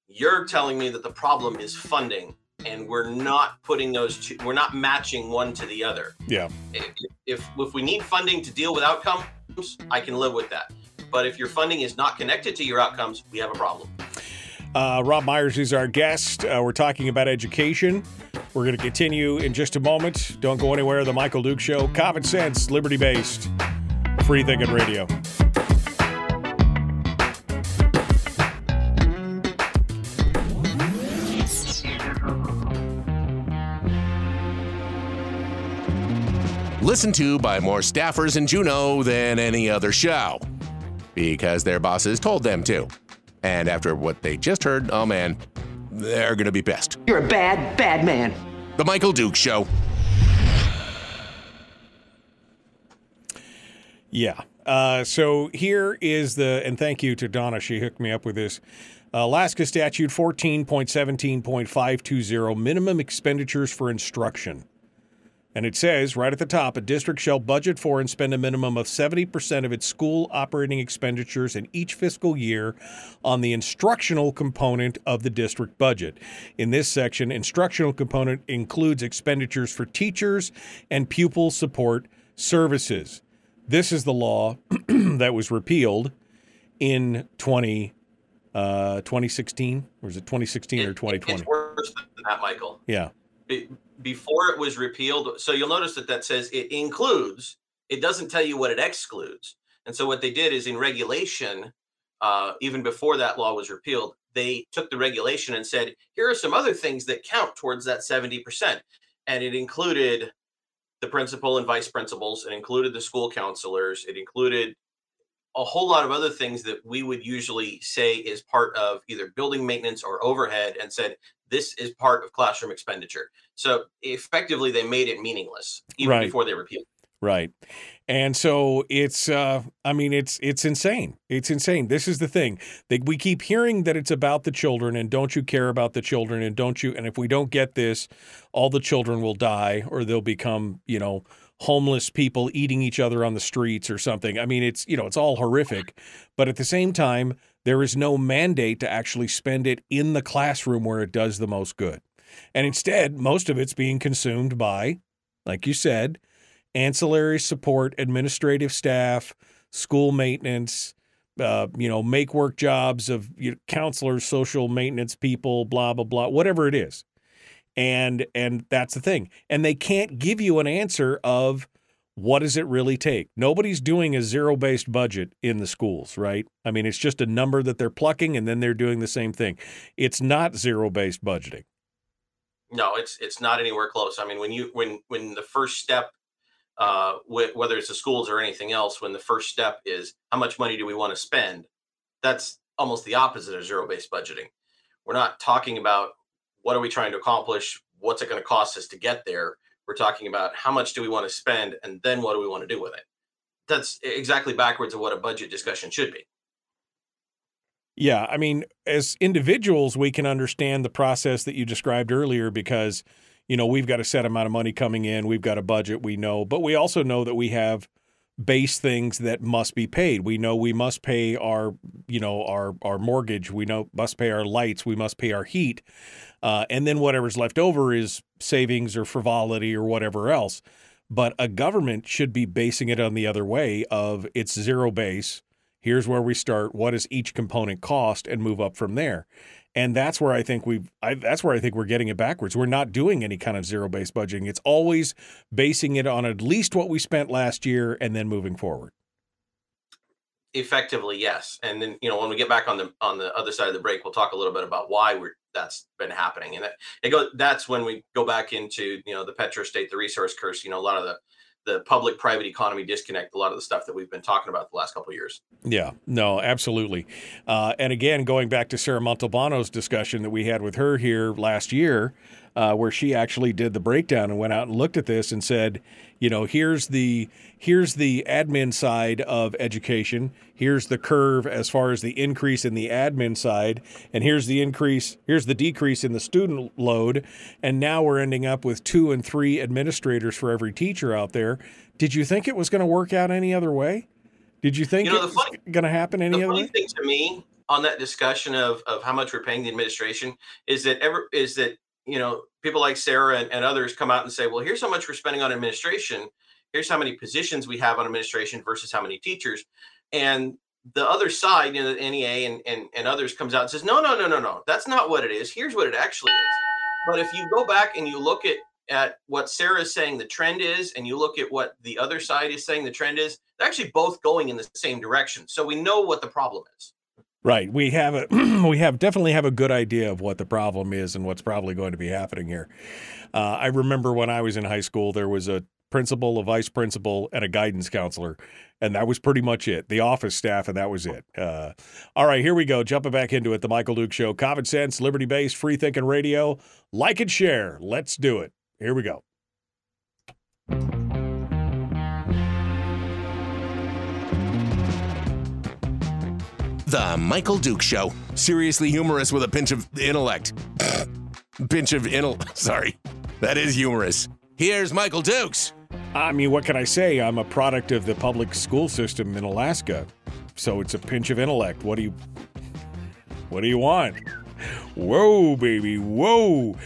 you're telling me that the problem is funding and we're not putting those two we're not matching one to the other. Yeah. If, if if we need funding to deal with outcomes i can live with that. But if your funding is not connected to your outcomes we have a problem. Uh, robb myers is our guest. Uh, we're talking about education. We're going to continue in just a moment. Don't go anywhere. The michael duke show. Common sense liberty based free thinking radio listened to by more staffers in Juneau than any other show. Because their bosses told them to. And after what they just heard, oh man, they're going to be pissed. You're a bad, bad man. The Michael Duke Show. Yeah. Uh, so here is the, and thank you to Donna. She hooked me up with this. Alaska Statute 14.17.520 minimum expenditures for instruction. And it says right at the top a district shall budget for and spend a minimum of 70% of its school operating expenditures in each fiscal year on the instructional component of the district budget. In this section, instructional component includes expenditures for teachers and pupil support services. This is the law [clears throat] that was repealed in 20, uh, 2016, or is it 2016 it, or 2020? It's worse than that, Michael. Yeah before it was repealed. So you'll notice that that says it includes. It doesn't tell you what it excludes. And so what they did is in regulation, uh, even before that law was repealed, they took the regulation and said, here are some other things that count towards that 70%. And it included the principal and vice principals, it included the school counselors, it included a whole lot of other things that we would usually say is part of either building maintenance or overhead and said this is part of classroom expenditure. So effectively, they made it meaningless even right. before they repealed. Right. And so it's uh I mean it's it's insane. It's insane. This is the thing. They, we keep hearing that it's about the children and don't you care about the children and don't you and if we don't get this all the children will die or they'll become, you know, homeless people eating each other on the streets or something. I mean it's, you know, it's all horrific, but at the same time there is no mandate to actually spend it in the classroom where it does the most good. And instead, most of it's being consumed by, like you said, ancillary support, administrative staff, school maintenance, uh, you know, make work jobs of you know, counselors, social maintenance people, blah blah blah, whatever it is. And and that's the thing. And they can't give you an answer of what does it really take? Nobody's doing a zero based budget in the schools, right? I mean, it's just a number that they're plucking and then they're doing the same thing. It's not zero based budgeting. No, it's it's not anywhere close. I mean, when you when when the first step, uh, wh- whether it's the schools or anything else, when the first step is how much money do we want to spend, that's almost the opposite of zero based budgeting. We're not talking about what are we trying to accomplish, what's it going to cost us to get there. We're talking about how much do we want to spend, and then what do we want to do with it. That's exactly backwards of what a budget discussion should be. Yeah, I mean, as individuals, we can understand the process that you described earlier because, you know, we've got a set amount of money coming in, we've got a budget, we know, but we also know that we have base things that must be paid. We know we must pay our, you know, our our mortgage. We know must pay our lights. We must pay our heat, uh, and then whatever's left over is savings or frivolity or whatever else. But a government should be basing it on the other way of it's zero base. Here's where we start. What does each component cost, and move up from there. And that's where I think. I, that's where I think we're getting it backwards. We're not doing any kind of zero based budgeting. It's always basing it on at least what we spent last year, and then moving forward. Effectively, yes. And then you know when we get back on the on the other side of the break, we'll talk a little bit about why we're that's been happening. And it, it go that's when we go back into you know the petro state, the resource curse. You know a lot of the the public private economy disconnect a lot of the stuff that we've been talking about the last couple of years. Yeah no absolutely. Uh, and again going back to sarah montalbano's discussion that we had with her here last year uh, where she actually did the breakdown and went out and looked at this and said, you know, here's the here's the admin side of education. Here's the curve as far as the increase in the admin side, and here's the increase. Here's the decrease in the student load, and now we're ending up with two and three administrators for every teacher out there. Did you think it was going to work out any other way? Did you think you know, it was going to happen any the other way? thing to me on that discussion of, of how much we're paying the administration is that ever is that you know, people like Sarah and, and others come out and say, well, here's how much we're spending on administration. Here's how many positions we have on administration versus how many teachers. And the other side, you know, the NEA and, and, and others comes out and says, no, no, no, no, no, that's not what it is. Here's what it actually is. But if you go back and you look at, at what Sarah is saying the trend is, and you look at what the other side is saying the trend is, they're actually both going in the same direction. So we know what the problem is. Right. We have a [clears throat] we have definitely have a good idea of what the problem is and what's probably going to be happening here. Uh, I remember when I was in high school, there was a principal, a vice principal, and a guidance counselor, and that was pretty much it. The office staff, and that was it. Uh, all right, here we go. Jumping back into it. The Michael Duke Show. Common sense, liberty based, free thinking radio. Like and share. Let's do it. Here we go. The Michael Duke Show. Seriously humorous with a pinch of intellect. [laughs] pinch of intel. [laughs] Sorry. That is humorous. Here's Michael Dukes. I mean, what can I say? I'm a product of the public school system in Alaska. So it's a pinch of intellect. What do you What do you want? Whoa, baby, whoa.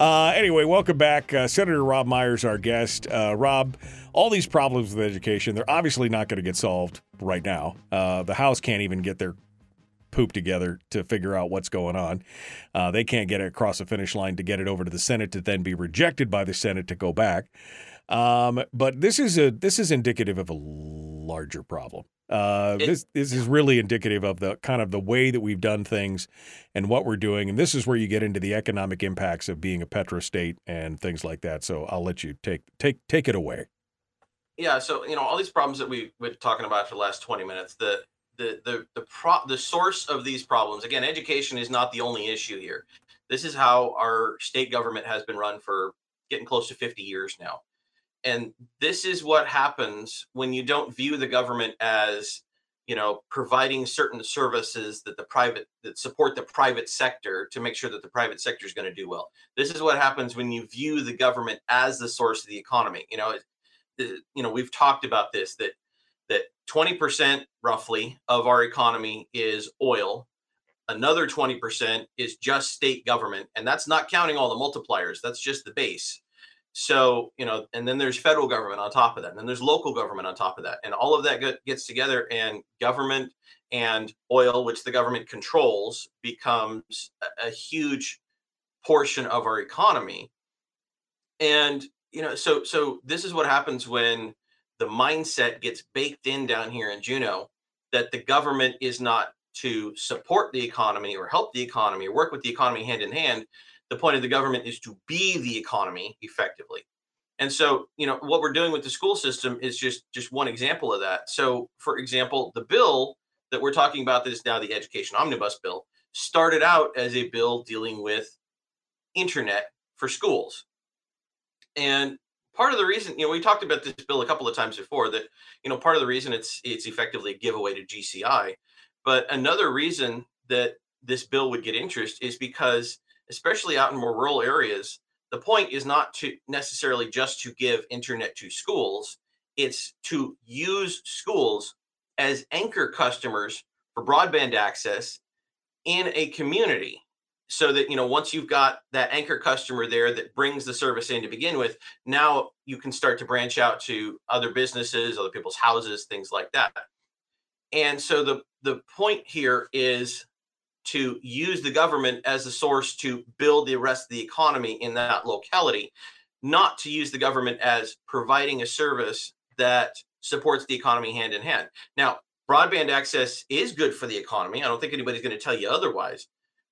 Uh, anyway, welcome back. Uh, Senator Robb Myers, our guest. Uh, Robb, all these problems with education, they're obviously not going to get solved right now. Uh, the House can't even get their poop together to figure out what's going on. Uh, they can't get it across the finish line to get it over to the Senate to then be rejected by the Senate to go back. Um, but this is a this is indicative of a larger problem. Uh, this this is really indicative of the kind of the way that we've done things and what we're doing, and this is where you get into the economic impacts of being a petrostate and things like that. So I'll let you take take take it away. Yeah, so you know all these problems that we've been talking about for the last twenty minutes. The the the the pro the source of these problems. Again education is not the only issue here. This is how our state government has been run for getting close to 50 years now. And this is what happens when you don't view the government as you know providing certain services that the private that support the private sector to make sure that the private sector is going to do well. This is what happens when you view the government as the source of the economy. You know it, you know we've talked about this that that 20% roughly of our economy is oil. Another 20% is just state government. And that's not counting all the multipliers, that's just the base. So, you know, and then there's federal government on top of that. And then there's local government on top of that. And all of that gets together, and government and oil, which the government controls, becomes a, huge portion of our economy. And, you know, so so this is what happens when the mindset gets baked in down here in Juneau that the government is not to support the economy or help the economy or work with the economy hand in hand. The point of the government is to be the economy effectively. And so, you know, what we're doing with the school system is just just one example of that. So, for example, the bill that we're talking about that is now the education omnibus bill started out as a bill dealing with internet for schools. And part of the reason, you know, we talked about this bill a couple of times before that, you know, part of the reason it's it's effectively a giveaway to GCI, but another reason that this bill would get interest is because especially out in more rural areas, the point is not to necessarily just to give internet to schools, it's to use schools as anchor customers for broadband access in a community so that you know once you've got that anchor customer there that brings the service in to begin with now you can start to branch out to other businesses other people's houses things like that. And so the the point here is to use the government as a source to build the rest of the economy in that locality not to use the government as providing a service that supports the economy hand in hand. Now broadband access is good for the economy. I don't think anybody's going to tell you otherwise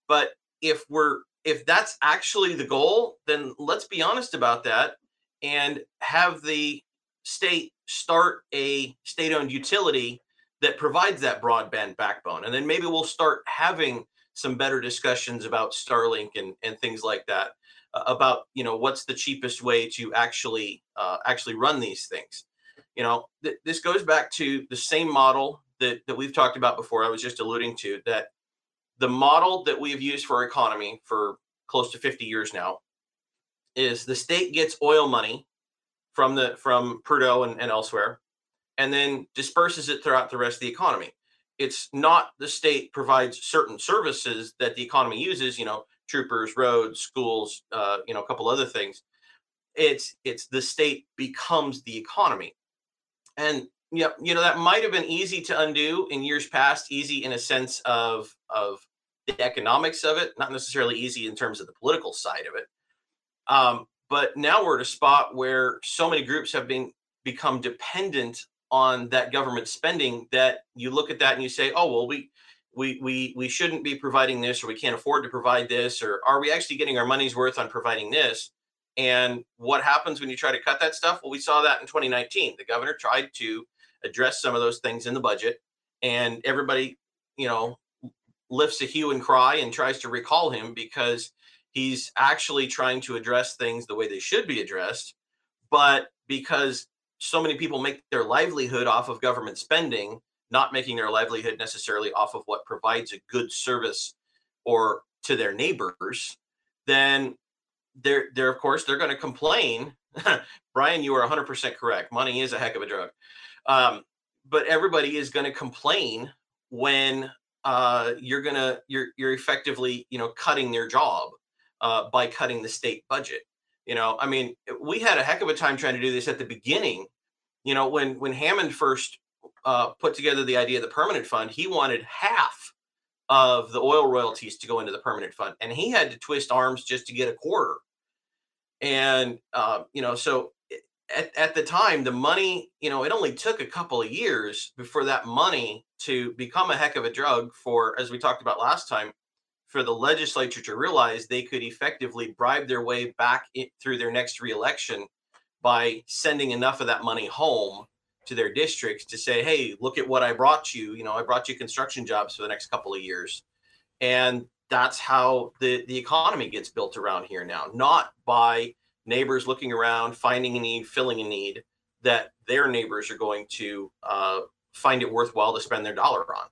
but if we're if that's actually the goal, then let's be honest about that and have the state start a state-owned utility that provides that broadband backbone. And then maybe we'll start having some better discussions about Starlink and, and things like that uh, about, you know, what's the cheapest way to actually uh, actually run these things. You know, th- this goes back to the same model that, that we've talked about before. I was just alluding to that the model that we've used for our economy for close to 50 years now is the state gets oil money from the from Prudhoe and, and elsewhere and then disperses it throughout the rest of the economy. It's not the state provides certain services that the economy uses, you know, troopers, roads, schools, uh, you know, a couple other things. It's it's the state becomes the economy. And yeah, you know that might have been easy to undo in years past. Easy in a sense of of the economics of it, not necessarily easy in terms of the political side of it. Um, but now we're at a spot where so many groups have been become dependent on that government spending that you look at that and you say, oh well, we we we we shouldn't be providing this, or we can't afford to provide this, or are we actually getting our money's worth on providing this? And what happens when you try to cut that stuff? Well, we saw that in 2019. The governor tried to address some of those things in the budget, and everybody, you know, lifts a hue and cry and tries to recall him because he's actually trying to address things the way they should be addressed. But because so many people make their livelihood off of government spending, not making their livelihood necessarily off of what provides a good service or to their neighbors, then they're they're of course they're going to complain. [laughs] Brian, you are 100% correct. Money is a heck of a drug. Um, but everybody is going to complain when uh, you're gonna you're you're effectively you know cutting their job uh, by cutting the state budget. You know, I mean, we had a heck of a time trying to do this at the beginning. You know, when when Hammond first uh, put together the idea of the permanent fund, he wanted half of the oil royalties to go into the permanent fund, and he had to twist arms just to get a quarter. And uh, you know, so at, at the time, the money, you know, it only took a couple of years before that money to become a heck of a drug for, as we talked about last time, for the legislature to realize they could effectively bribe their way back in, through their next reelection by sending enough of that money home to their districts to say, hey, look at what I brought you. You know, I brought you construction jobs for the next couple of years. And that's how the, the economy gets built around here now, not by neighbors looking around, finding a need, filling a need that their neighbors are going to uh, find it worthwhile to spend their dollar on.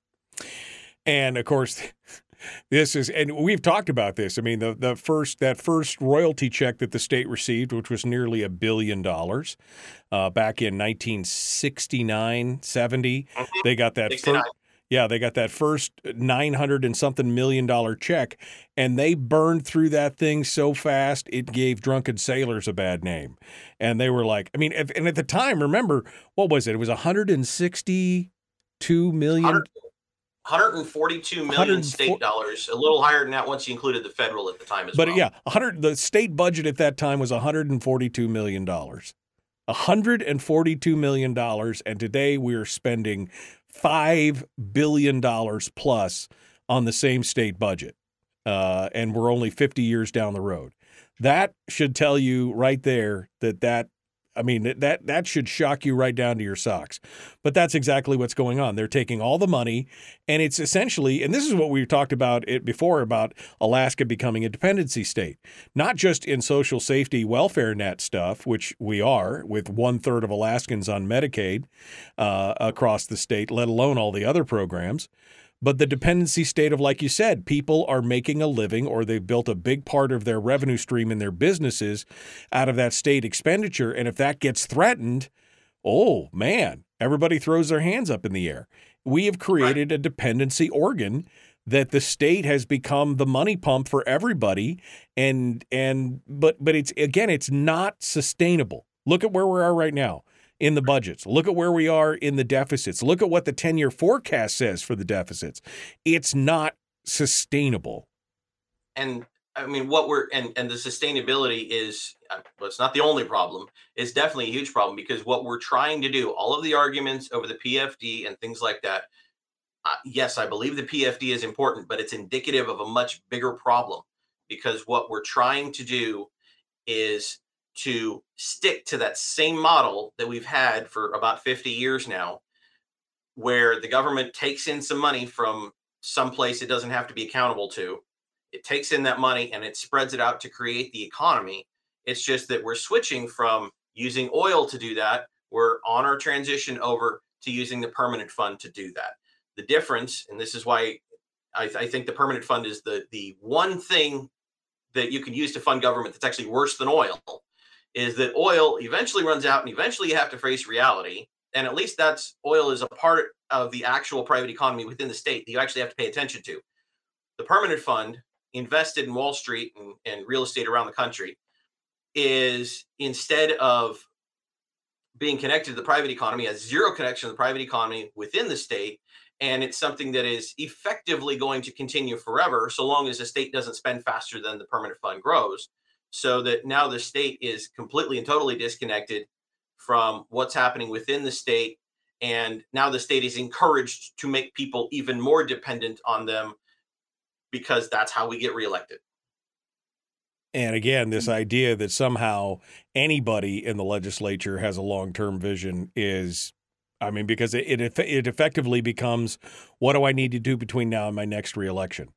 And of course, [laughs] this is, and we've talked about this. I mean, the, the first, that first royalty check that the state received, which was nearly a billion dollars uh, back in 1969, 70, mm-hmm. they got that first, yeah, they got that first uh, 900 and something million dollar check, and they burned through that thing so fast it gave drunken sailors a bad name. And they were like, I mean, if, and at the time, remember, what was it? It was 162 million. 142 million state dollars, a little higher than that once you included the federal at the time as but well. But yeah, 100 the state budget at that time was 142 million dollars. 142 million dollars and today we are spending 5 billion dollars plus on the same state budget. Uh, and we're only 50 years down the road. That should tell you right there that that I mean that that should shock you right down to your socks. But that's exactly what's going on. They're taking all the money and it's essentially and this is what we talked about it before about Alaska becoming a dependency state. Not just in social safety welfare net stuff, which we are with one third of Alaskans on Medicaid uh, across the state, let alone all the other programs but the dependency state of, like you said, people are making a living or they've built a big part of their revenue stream in their businesses out of that state expenditure. And if that gets threatened, oh man, everybody throws their hands up in the air. We have created a dependency organ that the state has become the money pump for everybody and and but but it's again it's not sustainable look at where we are right now in the budgets. Look at where we are in the deficits. Look at what the 10 year forecast says for the deficits. It's not sustainable. And I mean, what we're and and the sustainability is, uh, well, it's not the only problem. It's definitely a huge problem because what we're trying to do, all of the arguments over the PFD and things like that. Uh, yes, I believe the PFD is important, but it's indicative of a much bigger problem because what we're trying to do is to stick to that same model that we've had for about 50 years now, where the government takes in some money from some place it doesn't have to be accountable to. It takes in that money and it spreads it out to create the economy. It's just that we're switching from using oil to do that. We're on our transition over to using the permanent fund to do that. The difference, and this is why I, I think the permanent fund is the the one thing that you can use to fund government that's actually worse than oil is that oil eventually runs out and eventually you have to face reality. And at least that's oil is a part of the actual private economy within the state that you actually have to pay attention to. The permanent fund invested in Wall Street and, and real estate around the country is instead of being connected to the private economy, has zero connection to the private economy within the state. And it's something that is effectively going to continue forever, so long as the state doesn't spend faster than the permanent fund grows so that now the state is completely and totally disconnected from what's happening within the state and now the state is encouraged to make people even more dependent on them because that's how we get reelected and again this idea that somehow anybody in the legislature has a long-term vision is I mean, because it, it, it effectively becomes what do I need to do between now and my next reelection?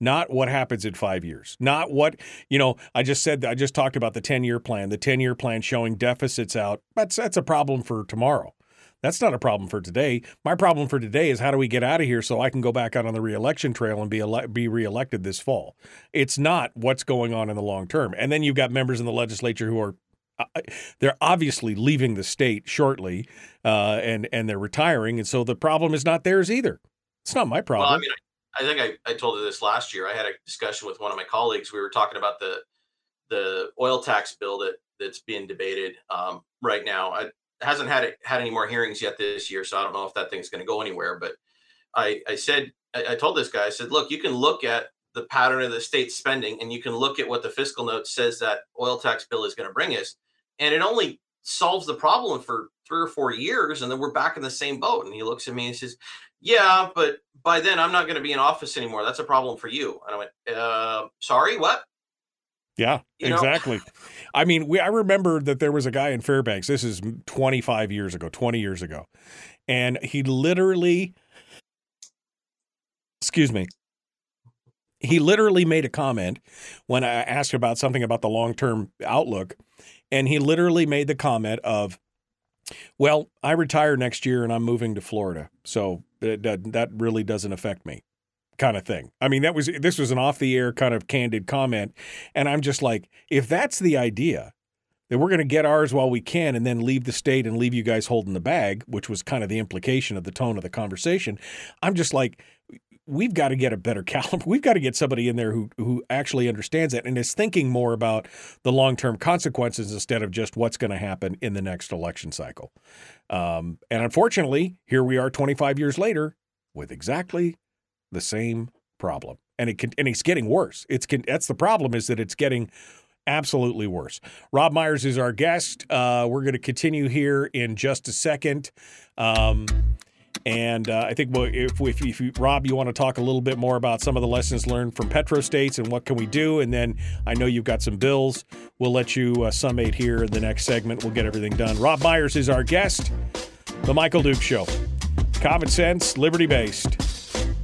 Not what happens in five years. Not what, you know, I just said, I just talked about the 10 year plan, the 10 year plan showing deficits out. That's, that's a problem for tomorrow. That's not a problem for today. My problem for today is how do we get out of here so I can go back out on the reelection trail and be ele- be reelected this fall. It's not what's going on in the long term. And then you've got members in the legislature who are uh, they're obviously leaving the state shortly, uh, and and they're retiring, and so the problem is not theirs either. It's not my problem. Well, I mean, I think I, I told you this last year. I had a discussion with one of my colleagues. We were talking about the the oil tax bill that that's being debated um, right now. I hasn't had it, had any more hearings yet this year, so I don't know if that thing's going to go anywhere. But I I said I, I told this guy I said, look, you can look at the pattern of the state spending, and you can look at what the fiscal note says that oil tax bill is going to bring us, and it only solves the problem for three or four years, and then we're back in the same boat. And he looks at me and says, yeah, but by then I'm not going to be in office anymore. That's a problem for you. And I went, uh, sorry, what? Yeah, you exactly. Know? I mean, we I remember that there was a guy in Fairbanks. This is 25 years ago, 20 years ago. And he literally excuse me. He literally made a comment when I asked about something about the long-term outlook, and he literally made the comment of well, I retire next year and I'm moving to Florida. So that, that really doesn't affect me kind of thing. I mean, that was this was an off the air kind of candid comment and I'm just like if that's the idea that we're going to get ours while we can and then leave the state and leave you guys holding the bag, which was kind of the implication of the tone of the conversation. I'm just like we've got to get a better [laughs] caliber. We've got to get somebody in there who who actually understands that and is thinking more about the long term consequences instead of just what's going to happen in the next election cycle. Um, and unfortunately, here we are 25 years later with exactly the same problem, and it can, and it's getting worse. It's that's the problem is that it's getting absolutely worse. Robb Myers is our guest. Uh, we're going to continue here in just a second. Um, and uh, I think if, if, if you, Robb, you want to talk a little bit more about some of the lessons learned from petrostates and what can we do, and then I know you've got some bills. We'll let you uh, summate here in the next segment. We'll get everything done. Robb Myers is our guest. The Michael Duke Show, common sense, liberty based,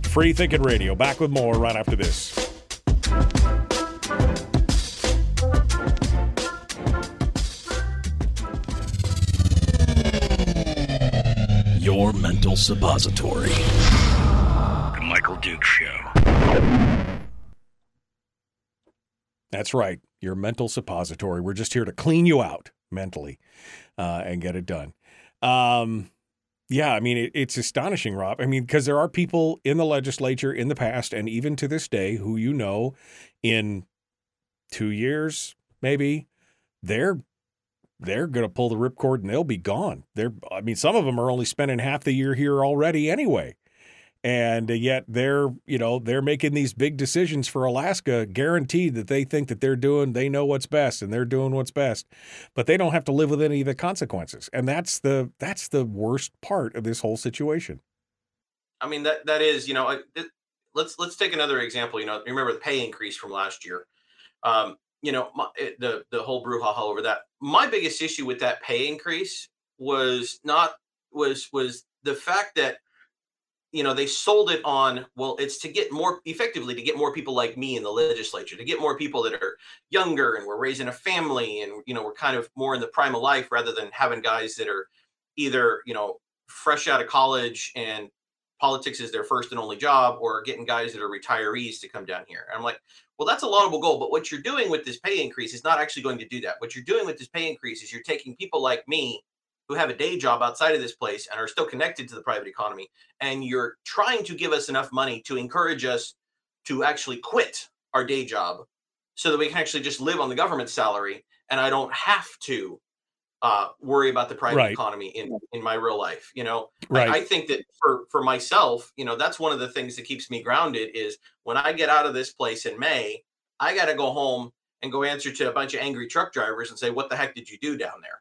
free thinking radio. Back with more right after this. Your mental suppository. The Michael Duke Show. That's right. Your mental suppository. We're just here to clean you out mentally uh, and get it done. Um, yeah, I mean, it, it's astonishing, Robb. I mean, because there are people in the legislature in the past and even to this day who you know in two years, maybe, they're they're going to pull the ripcord and they'll be gone. They're, I mean, some of them are only spending half the year here already anyway. And yet they're, you know, they're making these big decisions for Alaska, guaranteed that they think that they're doing, they know what's best and they're doing what's best, but they don't have to live with any of the consequences. And that's the, that's the worst part of this whole situation. I mean, that, that is, you know, it, let's, let's take another example. You know, remember the pay increase from last year. Um, you know, my, eh, the the whole brouhaha over that. My biggest issue with that pay increase was not was was the fact that you know they sold it on well it's to get more effectively to get more people like me in the legislature to get more people that are younger and we're raising a family and you know we're kind of more in the prime of life rather than having guys that are either you know fresh out of college and politics is their first and only job or getting guys that are retirees to come down here and i'm like well, that's a laudable goal, but what you're doing with this pay increase is not actually going to do that. What you're doing with this pay increase is you're taking people like me who have a day job outside of this place and are still connected to the private economy, and you're trying to give us enough money to encourage us to actually quit our day job so that we can actually just live on the government salary and I don't have to uh, worry about the private right. economy in in my real life. You know, right. I, I, think that for for myself, you know, that's one of the things that keeps me grounded is when I get out of this place in May, I got to go home and go answer to a bunch of angry truck drivers and say, "What the heck did you do down there?"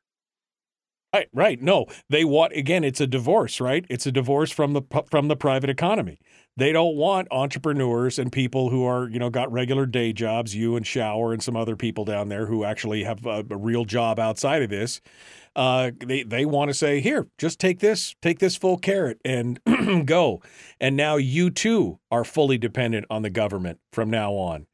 Right, right. No, they want again. It's a divorce, right? It's a divorce from the from the private economy. They don't want entrepreneurs and people who are, you know, got regular day jobs. You and Shower and some other people down there who actually have a, a real job outside of this. Uh, they they want to say, here, just take this, take this full carrot and [clears throat] go. And now you too are fully dependent on the government from now on,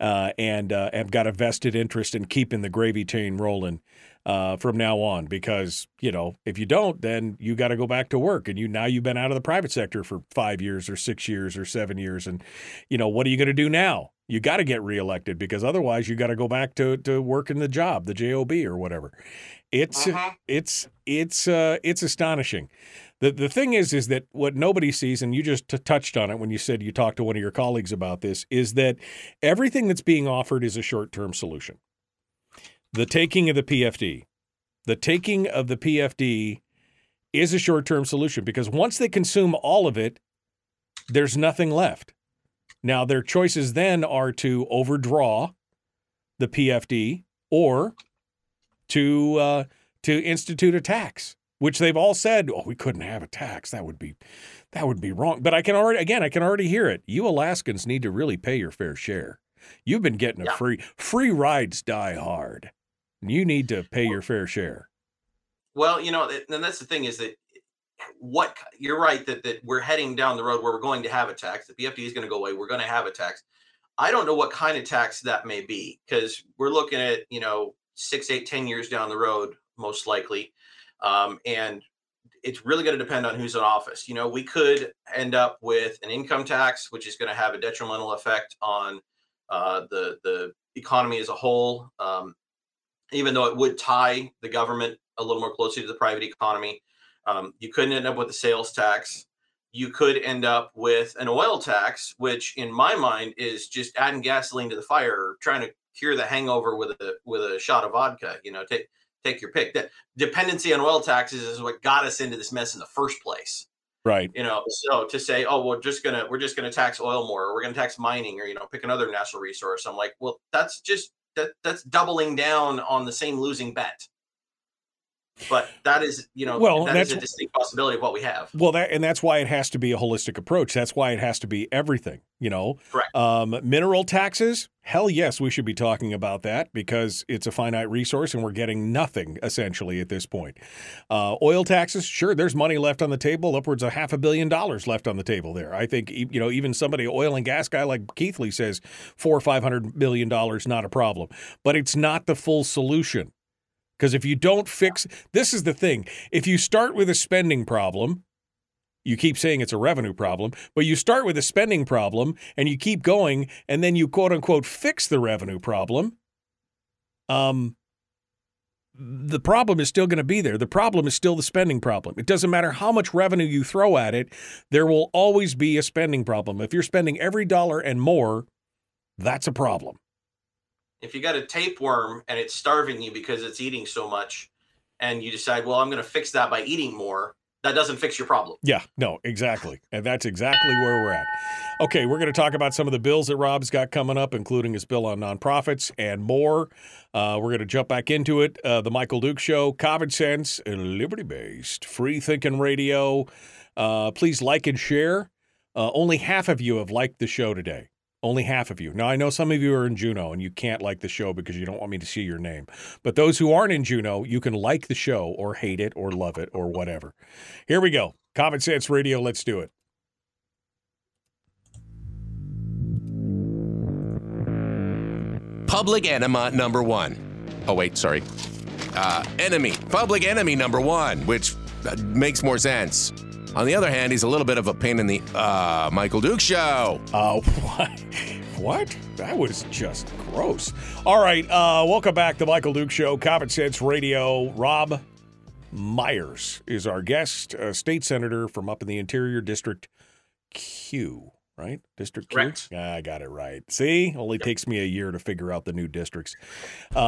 uh, and uh, have got a vested interest in keeping the gravy train rolling uh, from now on because you know if you don't then you got to go back to work and you now you've been out of the private sector for five years or six years or seven years and you know what are you going to do now? You got to get reelected because otherwise you got to go back to to working the job the job or whatever. It's uh-huh. it's it's uh, it's astonishing. The the thing is is that what nobody sees and you just t- touched on it when you said you talked to one of your colleagues about this is that everything that's being offered is a short-term solution the taking of the PFD, the taking of the PFD is a short term solution because once they consume all of it, there's nothing left. Now, their choices then are to overdraw the PFD or to uh, to institute a tax, which they've all said, "Oh, we couldn't have a tax. That would be that would be wrong." But I can already again, I can already hear it. You Alaskans need to really pay your fair share. You've been getting a yeah. free free rides die hard. You need to pay your fair share. Well, you know, and that's the thing is that what you're right that that we're heading down the road where we're going to have a tax. The PFD is going to go away. We're going to have a tax. I don't know what kind of tax that may be because we're looking at you know six, eight, ten years down the road, most likely, um, and it's really going to depend on who's in office. You know, we could end up with an income tax, which is going to have a detrimental effect on uh, the the economy as a whole. Um, even though it would tie the government a little more closely to the private economy. Um, you couldn't end up with a sales tax. You could end up with an oil tax, which in my mind is just adding gasoline to the fire, trying to cure the hangover with a with a shot of vodka. You know, take take your pick. That dependency on oil taxes is what got us into this mess in the first place. Right. You know, so to say, oh, we're just gonna we're just gonna tax oil more, or we're gonna tax mining, or you know, pick another natural resource. I'm like, well, that's just that that's doubling down on the same losing bet. But that is, you know, Well, that that's- is a distinct possibility of what we have. Well, that and that's why it has to be a holistic approach. That's why it has to be everything. You know, Correct. Um, mineral taxes. Hell yes, we should be talking about that because it's a finite resource and we're getting nothing essentially at this point. Uh, oil taxes. Sure, there's money left on the table, upwards of half a billion dollars left on the table there. I think you know even somebody oil and gas guy like Keithley says four or five hundred million dollars not a problem, but it's not the full solution. Because if you don't fix, this is the thing. If you start with a spending problem, you keep saying it's a revenue problem, but you start with a spending problem and you keep going, and then you quote unquote fix the revenue problem. Um, the problem is still going to be there. The problem is still the spending problem. It doesn't matter how much revenue you throw at it, there will always be a spending problem. If you're spending every dollar and more, that's a problem. If you got a tapeworm and it's starving you because it's eating so much, and you decide, well, I'm going to fix that by eating more, that doesn't fix your problem. Yeah, no, exactly. And that's exactly where we're at. Okay, we're going to talk about some of the bills that Robb's got coming up, including his bill on nonprofits and more. Uh, we're going to jump back into it. Uh, the Michael Duke Show, common sense, liberty based, free thinking radio. Uh, please like and share. Uh, only half of you have liked the show today. Only half of you. Now, I know some of you are in Juneau and you can't like the show because you don't want me to see your name. But those who aren't in Juneau, you can like the show or hate it or love it or whatever. Here we go. Common Sense Radio. Let's do it. Public enema number one. Oh, wait, sorry. Uh, enemy. Public enemy number one, which uh, makes more sense. On the other hand, he's a little bit of a pain in the uh, Michael Duke show. Uh, [laughs] what? What? That was just gross. All right, uh, welcome back to Michael Duke Show, Common Sense Radio. Robb Myers is our guest, a state senator from up in the Interior District Q, right? District? Correct. Yeah, I got it right. See, only takes me a year to figure out the new districts. Uh,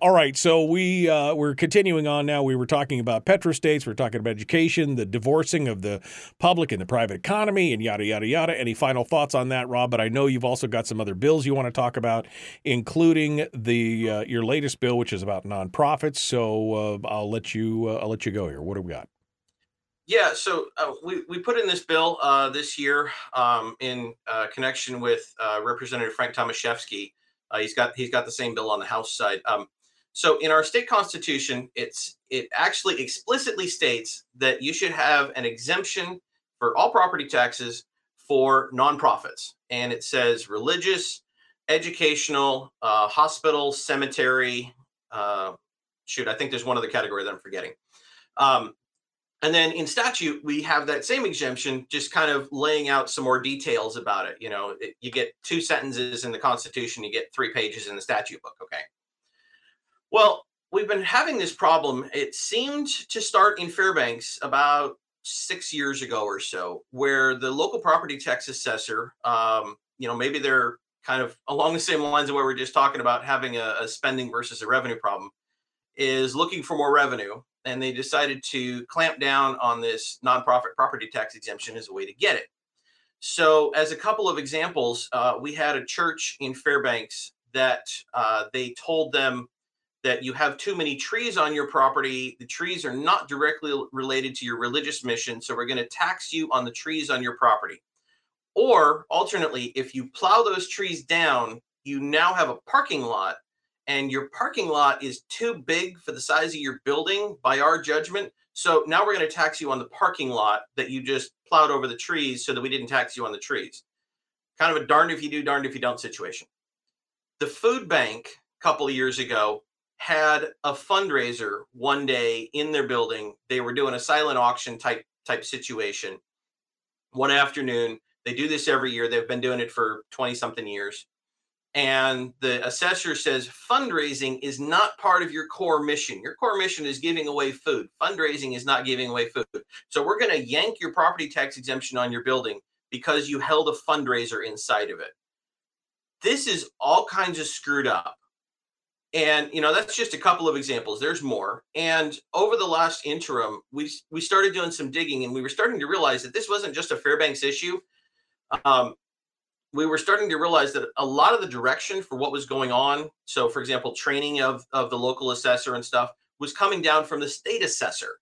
all right, so we uh, we're continuing on now. We were talking about petrostates. We're talking about education, the divorcing of the public and the private economy, and yada yada yada. Any final thoughts on that, Robb? But I know you've also got some other bills you want to talk about, including the uh, your latest bill, which is about nonprofits. So uh, I'll let you uh, I'll let you go here. What do we got? Yeah, so uh, we, we put in this bill uh, this year um, in uh, connection with uh, Representative Frank Tomaszewski. Uh, he's got he's got the same bill on the House side. Um, so in our state constitution, it's it actually explicitly states that you should have an exemption for all property taxes for nonprofits, and it says religious, educational, uh, hospital, cemetery. Shoot, I think there's one other category that I'm forgetting. Um, and then in statute, we have that same exemption, just kind of laying out some more details about it. You know, it, you get two sentences in the Constitution, you get three pages in the statute book. Okay. Well, we've been having this problem. It seemed to start in Fairbanks about six years ago or so, where the local property tax assessor, um, you know, maybe they're kind of along the same lines of what we we're just talking about, having a, a spending versus a revenue problem, is looking for more revenue and they decided to clamp down on this nonprofit property tax exemption as a way to get it. So, as a couple of examples, uh, we had a church in Fairbanks that uh, they told them that you have too many trees on your property. The trees are not directly related to your religious mission, so we're going to tax you on the trees on your property. Or, alternately, if you plow those trees down, you now have a parking lot and your parking lot is too big for the size of your building by our judgment. So now we're going to tax you on the parking lot that you just plowed over the trees so that we didn't tax you on the trees. Kind of a darned if you do, darned if you don't situation. The food bank a couple of years ago had a fundraiser one day in their building. They were doing a silent auction type type situation. One afternoon, they do this every year. They've been doing it for 20 something years and the assessor says fundraising is not part of your core mission. Your core mission is giving away food. Fundraising is not giving away food. So we're going to yank your property tax exemption on your building because you held a fundraiser inside of it. This is all kinds of screwed up. And you know that's just a couple of examples. There's more. And over the last interim, we we started doing some digging, and we were starting to realize that this wasn't just a Fairbanks issue. Um, we were starting to realize that a lot of the direction for what was going on, so for example, training of of the local assessor and stuff, was coming down from the state assessor.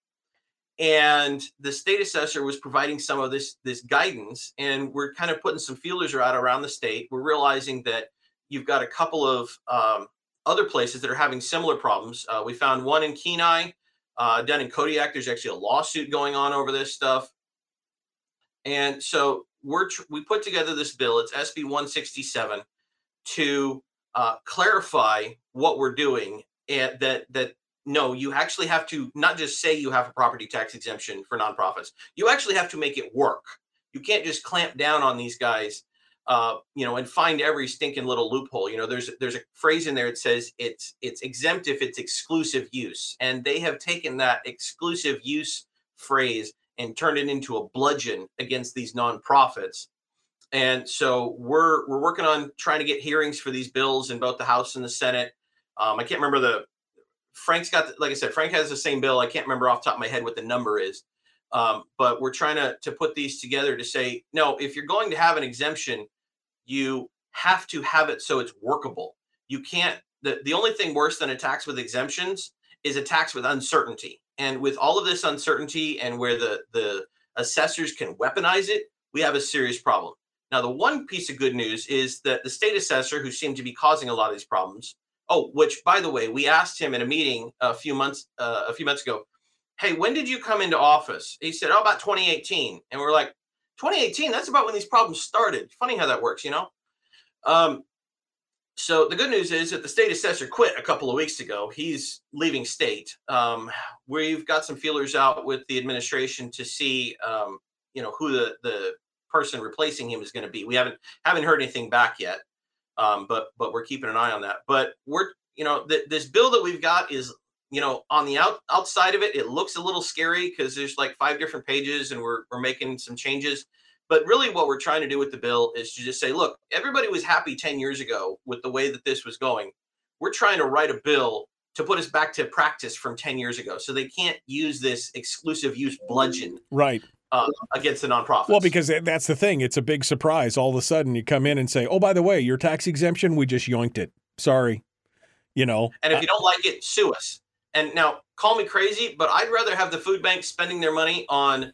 And the state assessor was providing some of this this guidance and we're kind of putting some feelers out around the state. We're realizing that you've got a couple of um, other places that are having similar problems. Uh, we found one in kenai uh, down in kodiak. There's actually a lawsuit going on over this stuff. And so we're tr- we put together this bill it's sb 167 to uh, clarify what we're doing and that that no, you actually have to not just say you have a property tax exemption for nonprofits. You actually have to make it work. You can't just clamp down on these guys, uh, you know, and find every stinking little loophole. You know, there's there's a phrase in there that says it's it's exempt if it's exclusive use, and they have taken that exclusive use phrase and turn it into a bludgeon against these nonprofits. And so we're we're working on trying to get hearings for these bills in both the House and the Senate. Um, I can't remember the Frank's got, like I said, Frank has the same bill. I can't remember off top of my head what the number is, um, but we're trying to to put these together to say, no, if you're going to have an exemption, you have to have it so it's workable. You can't. The the only thing worse than a tax with exemptions is a tax with uncertainty. And with all of this uncertainty and where the the assessors can weaponize it, we have a serious problem. Now, the one piece of good news is that the state assessor, who seemed to be causing a lot of these problems, Oh, which by the way, we asked him in a meeting a few months uh, a few months ago. Hey, when did you come into office? He said, "Oh, about 2018." And we're like, "2018? That's about when these problems started." Funny how that works, you know. Um, so the good news is that the state assessor quit a couple of weeks ago. He's leaving state. Um, we've got some feelers out with the administration to see, um, you know, who the the person replacing him is going to be. We haven't haven't heard anything back yet. Um, but but we're keeping an eye on that. But we're you know th- this bill that we've got is you know on the out outside of it it looks a little scary because there's like five different pages and we're we're making some changes. But really, what we're trying to do with the bill is to just say, look, everybody was happy 10 years ago with the way that this was going. We're trying to write a bill to put us back to practice from 10 years ago. So they can't use this exclusive use bludgeon. Right uh, against the nonprofits. Well, because that's the thing. It's a big surprise. All of a sudden, you come in and say, "Oh, by the way, your tax exemption, we just yoinked it. Sorry." You know. And if you don't like it, sue us. And now, call me crazy, but I'd rather have the food bank spending their money on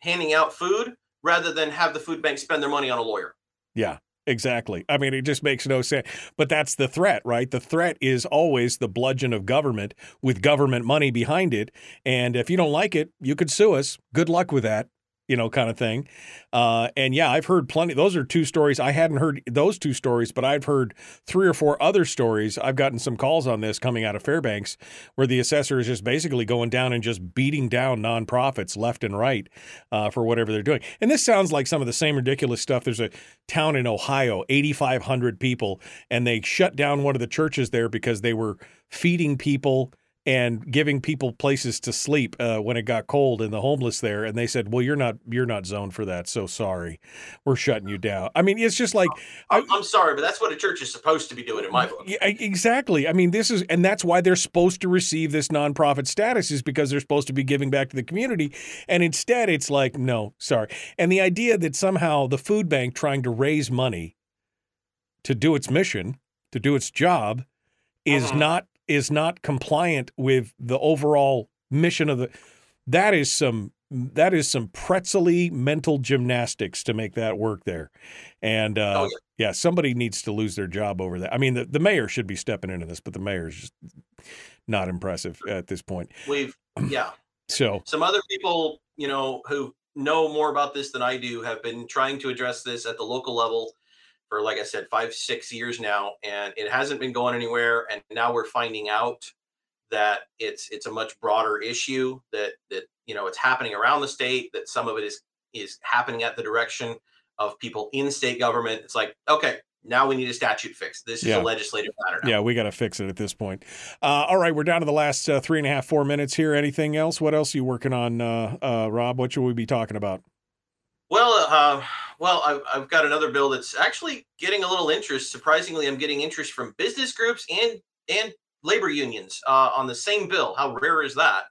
handing out food rather than have the food bank spend their money on a lawyer. Yeah. Exactly. I mean, it just makes no sense. But that's the threat, right? The threat is always the bludgeon of government with government money behind it. And if you don't like it, you could sue us. Good luck with that you know, kind of thing. Uh, and yeah, I've heard plenty. Those are two stories. I hadn't heard those two stories, but I've heard three or four other stories. I've gotten some calls on this coming out of Fairbanks where the assessor is just basically going down and just beating down nonprofits left and right uh, for whatever they're doing. And this sounds like some of the same ridiculous stuff. There's a town in Ohio, 8,500 people, and they shut down one of the churches there because they were feeding people and giving people places to sleep uh, when it got cold and the homeless there and they said well you're not you're not zoned for that so sorry. We're shutting you down. I mean it's just like I, am sorry but that's what a church is supposed to be doing in my book. Yeah, exactly. I mean this is and that's why they're supposed to receive this nonprofit status is because they're supposed to be giving back to the community and instead it's like no sorry. And the idea that somehow the food bank trying to raise money to do its mission to do its job is uh-huh. not is not compliant with the overall mission of the that is some that is some pretzely mental gymnastics to make that work there and uh, oh, yeah. yeah. somebody needs to lose their job over that i mean the, the mayor should be stepping into this but the mayor's just not impressive at this point we've yeah [clears throat] so some other people you know who know more about this than i do have been trying to address this at the local level for like I said, five, six years now, and it hasn't been going anywhere. And now we're finding out that it's it's a much broader issue that that you know it's happening around the state. That some of it is is happening at the direction of people in state government. It's like okay, now we need a statute fix. This is yeah. a legislative matter. Now. Yeah, we got to fix it at this point. Uh, all right, we're down to the last uh, three and a half, four minutes here. Anything else? What else are you working on, uh, uh Robb? What should we be talking about? Well, uh, well, I've, I've got another bill that's actually getting a little interest. Surprisingly, I'm getting interest from business groups and and labor unions uh, on the same bill. How rare is that?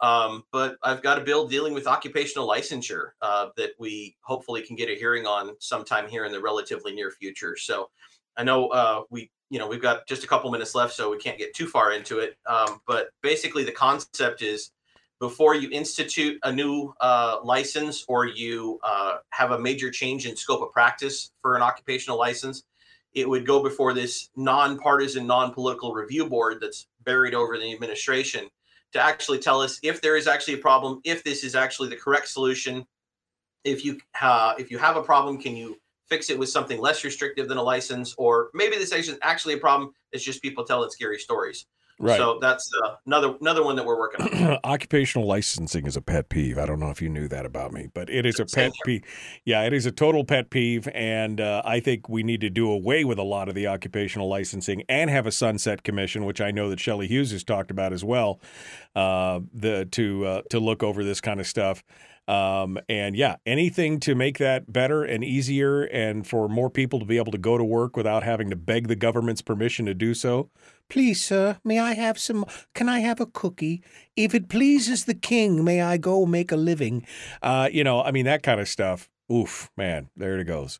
Um, but I've got a bill dealing with occupational licensure uh, that we hopefully can get a hearing on sometime here in the relatively near future. So I know uh, we, you know, we've got just a couple minutes left, so we can't get too far into it. Um, but basically, the concept is before you institute a new uh, license or you uh, have a major change in scope of practice for an occupational license, it would go before this nonpartisan, non-political review board that's buried over the administration to actually tell us if there is actually a problem, if this is actually the correct solution. If you uh, if you have a problem, can you fix it with something less restrictive than a license, or maybe this isn't actually a problem. It's just people telling scary stories. Right. So that's uh, another another one that we're working on. [clears throat] Occupational licensing is a pet peeve. I don't know if you knew that about me, but it is a pet peeve. Yeah, it is a total pet peeve, and uh, I think we need to do away with a lot of the occupational licensing and have a sunset commission, which I know that Shelley Hughes has talked about as well. Uh, the to uh, to look over this kind of stuff. Um, and yeah, anything to make that better and easier and for more people to be able to go to work without having to beg the government's permission to do so. Please, sir, may I have some? Can I have a cookie? If it pleases the king, may I go make a living? Uh, you know, I mean, that kind of stuff. Oof, man, there it goes.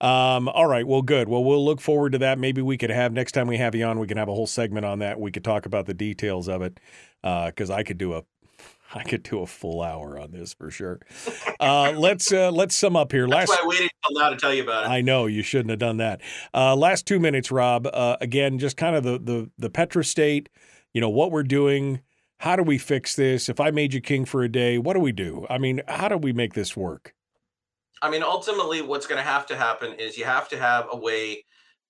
Um, all right, well, good. Well, we'll look forward to that. Maybe we could have next time we have you on, we can have a whole segment on that. We could talk about the details of it Uh, because uh, I could do a I could do a full hour on this for sure. Uh, let's uh, let's sum up here. Last, That's why I waited until now to tell you about it. I know you shouldn't have done that. Uh, last two minutes, Robb. Uh, again, just kind of the the the Petra state. You know what we're doing. How do we fix this? If I made you king for a day, what do we do? I mean, how do we make this work? I mean, ultimately, what's going to have to happen is you have to have a way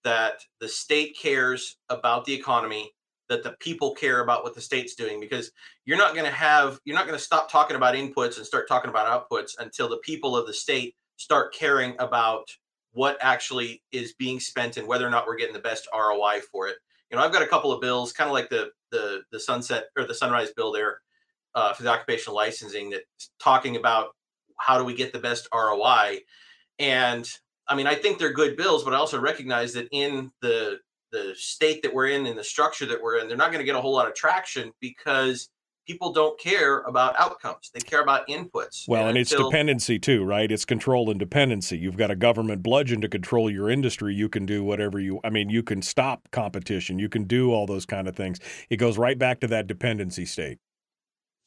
that the state cares about the economy that the people care about what the state's doing because you're not going to have you're not going to stop talking about inputs and start talking about outputs until the people of the state start caring about what actually is being spent and whether or not we're getting the best ROI for it. You know, I've got a couple of bills, kind of like the the the sunset or the sunrise bill there uh, for the occupational licensing that's talking about how do we get the best ROI. And I mean, I think they're good bills, but I also recognize that in the the state that we're in and the structure that we're in, they're not going to get a whole lot of traction because people don't care about outcomes. They care about inputs. Well, and, and it's dependency too, right? It's control and dependency. You've got a government bludgeon to control your industry. You can do whatever you I mean, you can stop competition. You can do all those kind of things. It goes right back to that dependency state.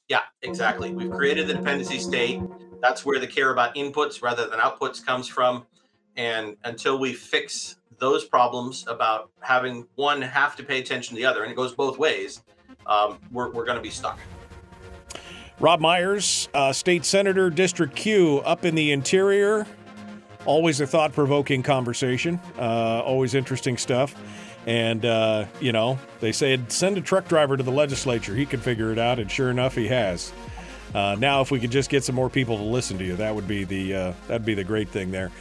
Yeah, exactly. We've created the dependency state. That's where the care about inputs rather than outputs comes from. And until we fix those problems about having one have to pay attention to the other, and it goes both ways, um, we're, we're going to be stuck. Robb Myers, uh, State Senator, District Q, up in the interior. Always a thought provoking conversation. Uh, always interesting stuff. And, uh, you know, they said send a truck driver to the legislature. He can figure it out. And sure enough, he has. Uh, now, if we could just get some more people to listen to you, that would be the uh, that'd be the great thing there.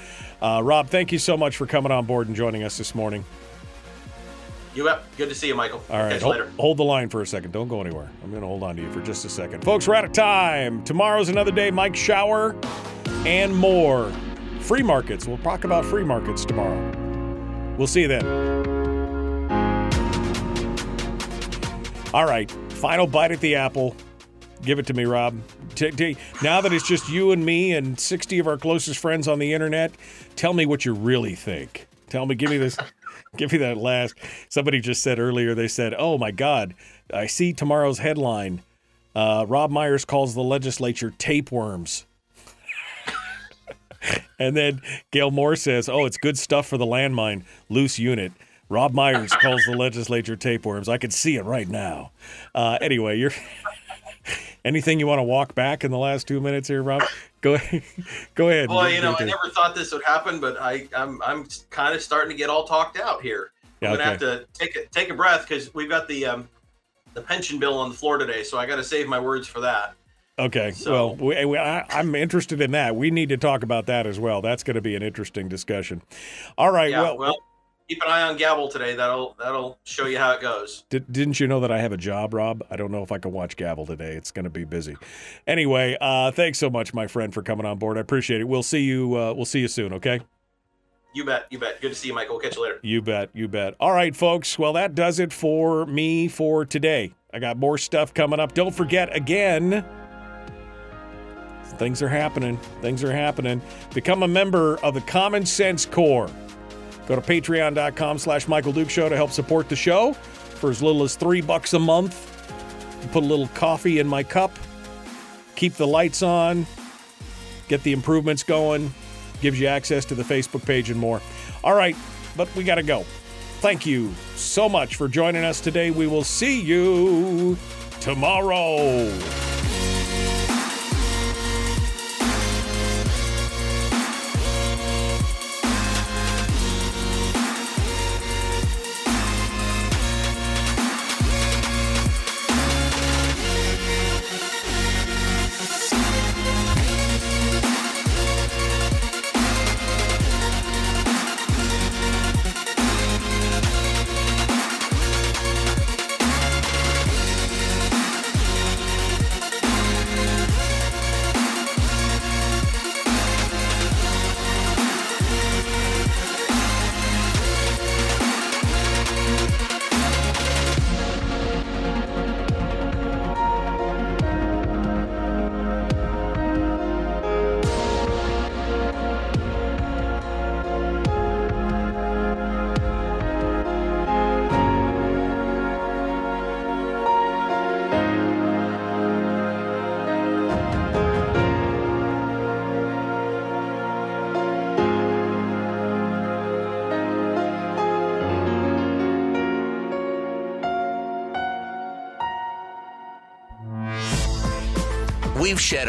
Uh, Robb, thank you so much for coming on board and joining us this morning. You up? Good to see you, Michael. All right, hold, hold, the line for a second. Don't go anywhere. I'm going to hold on to you for just a second, folks. We're out of time. Tomorrow's another day. Mike Shower and more. Free markets. We'll talk about free markets tomorrow. We'll see you then. All right, final bite at the apple. Give it to me, Robb. T- t- now that it's just you and me and 60 of our closest friends on the internet, tell me what you really think. Tell me, give me this, [laughs] give me that last. Somebody just said earlier, they said, oh my God, I see tomorrow's headline. Uh, Robb Myers calls the legislature tapeworms. [laughs] and then Gail Moore says, oh, it's good stuff for the landmine, loose unit. Robb Myers calls the legislature tapeworms. I can see it right now. Uh, anyway, you're. [laughs] Anything you want to walk back in the last two minutes here, Robb? [laughs] Go ahead. Go ahead. Well, you know, I never thought this would happen, but I, I'm I'm kind of starting to get all talked out here. Yeah, I'm gonna okay. have to take a take a breath because we've got the um, the pension bill on the floor today, so I got to save my words for that. Okay. So, well, we, we, I, am interested in that. We need to talk about that as well. That's going to be an interesting discussion. All right. Yeah, well, well keep an eye on Gavel today. That'll that'll show you how it goes. Did, didn't you know that I have a job, Robb? I don't know if I can watch Gavel today. It's going to be busy. Anyway, uh, thanks so much, my friend, for coming on board. I appreciate it. We'll see you. Uh, we'll see you soon. Okay. You bet. You bet. Good to see you, Michael. We'll catch you later. You bet. You bet. All right, folks. Well, that does it for me for today. I got more stuff coming up. Don't forget again. Things are happening. Things are happening. Become a member of the Common Sense Corps. Go to patreon.com slash Michael Duke Show to help support the show for as little as three bucks a month. Put a little coffee in my cup, keep the lights on, get the improvements going, gives you access to the Facebook page and more. All right, but we got to go. Thank you so much for joining us today. We will see you tomorrow.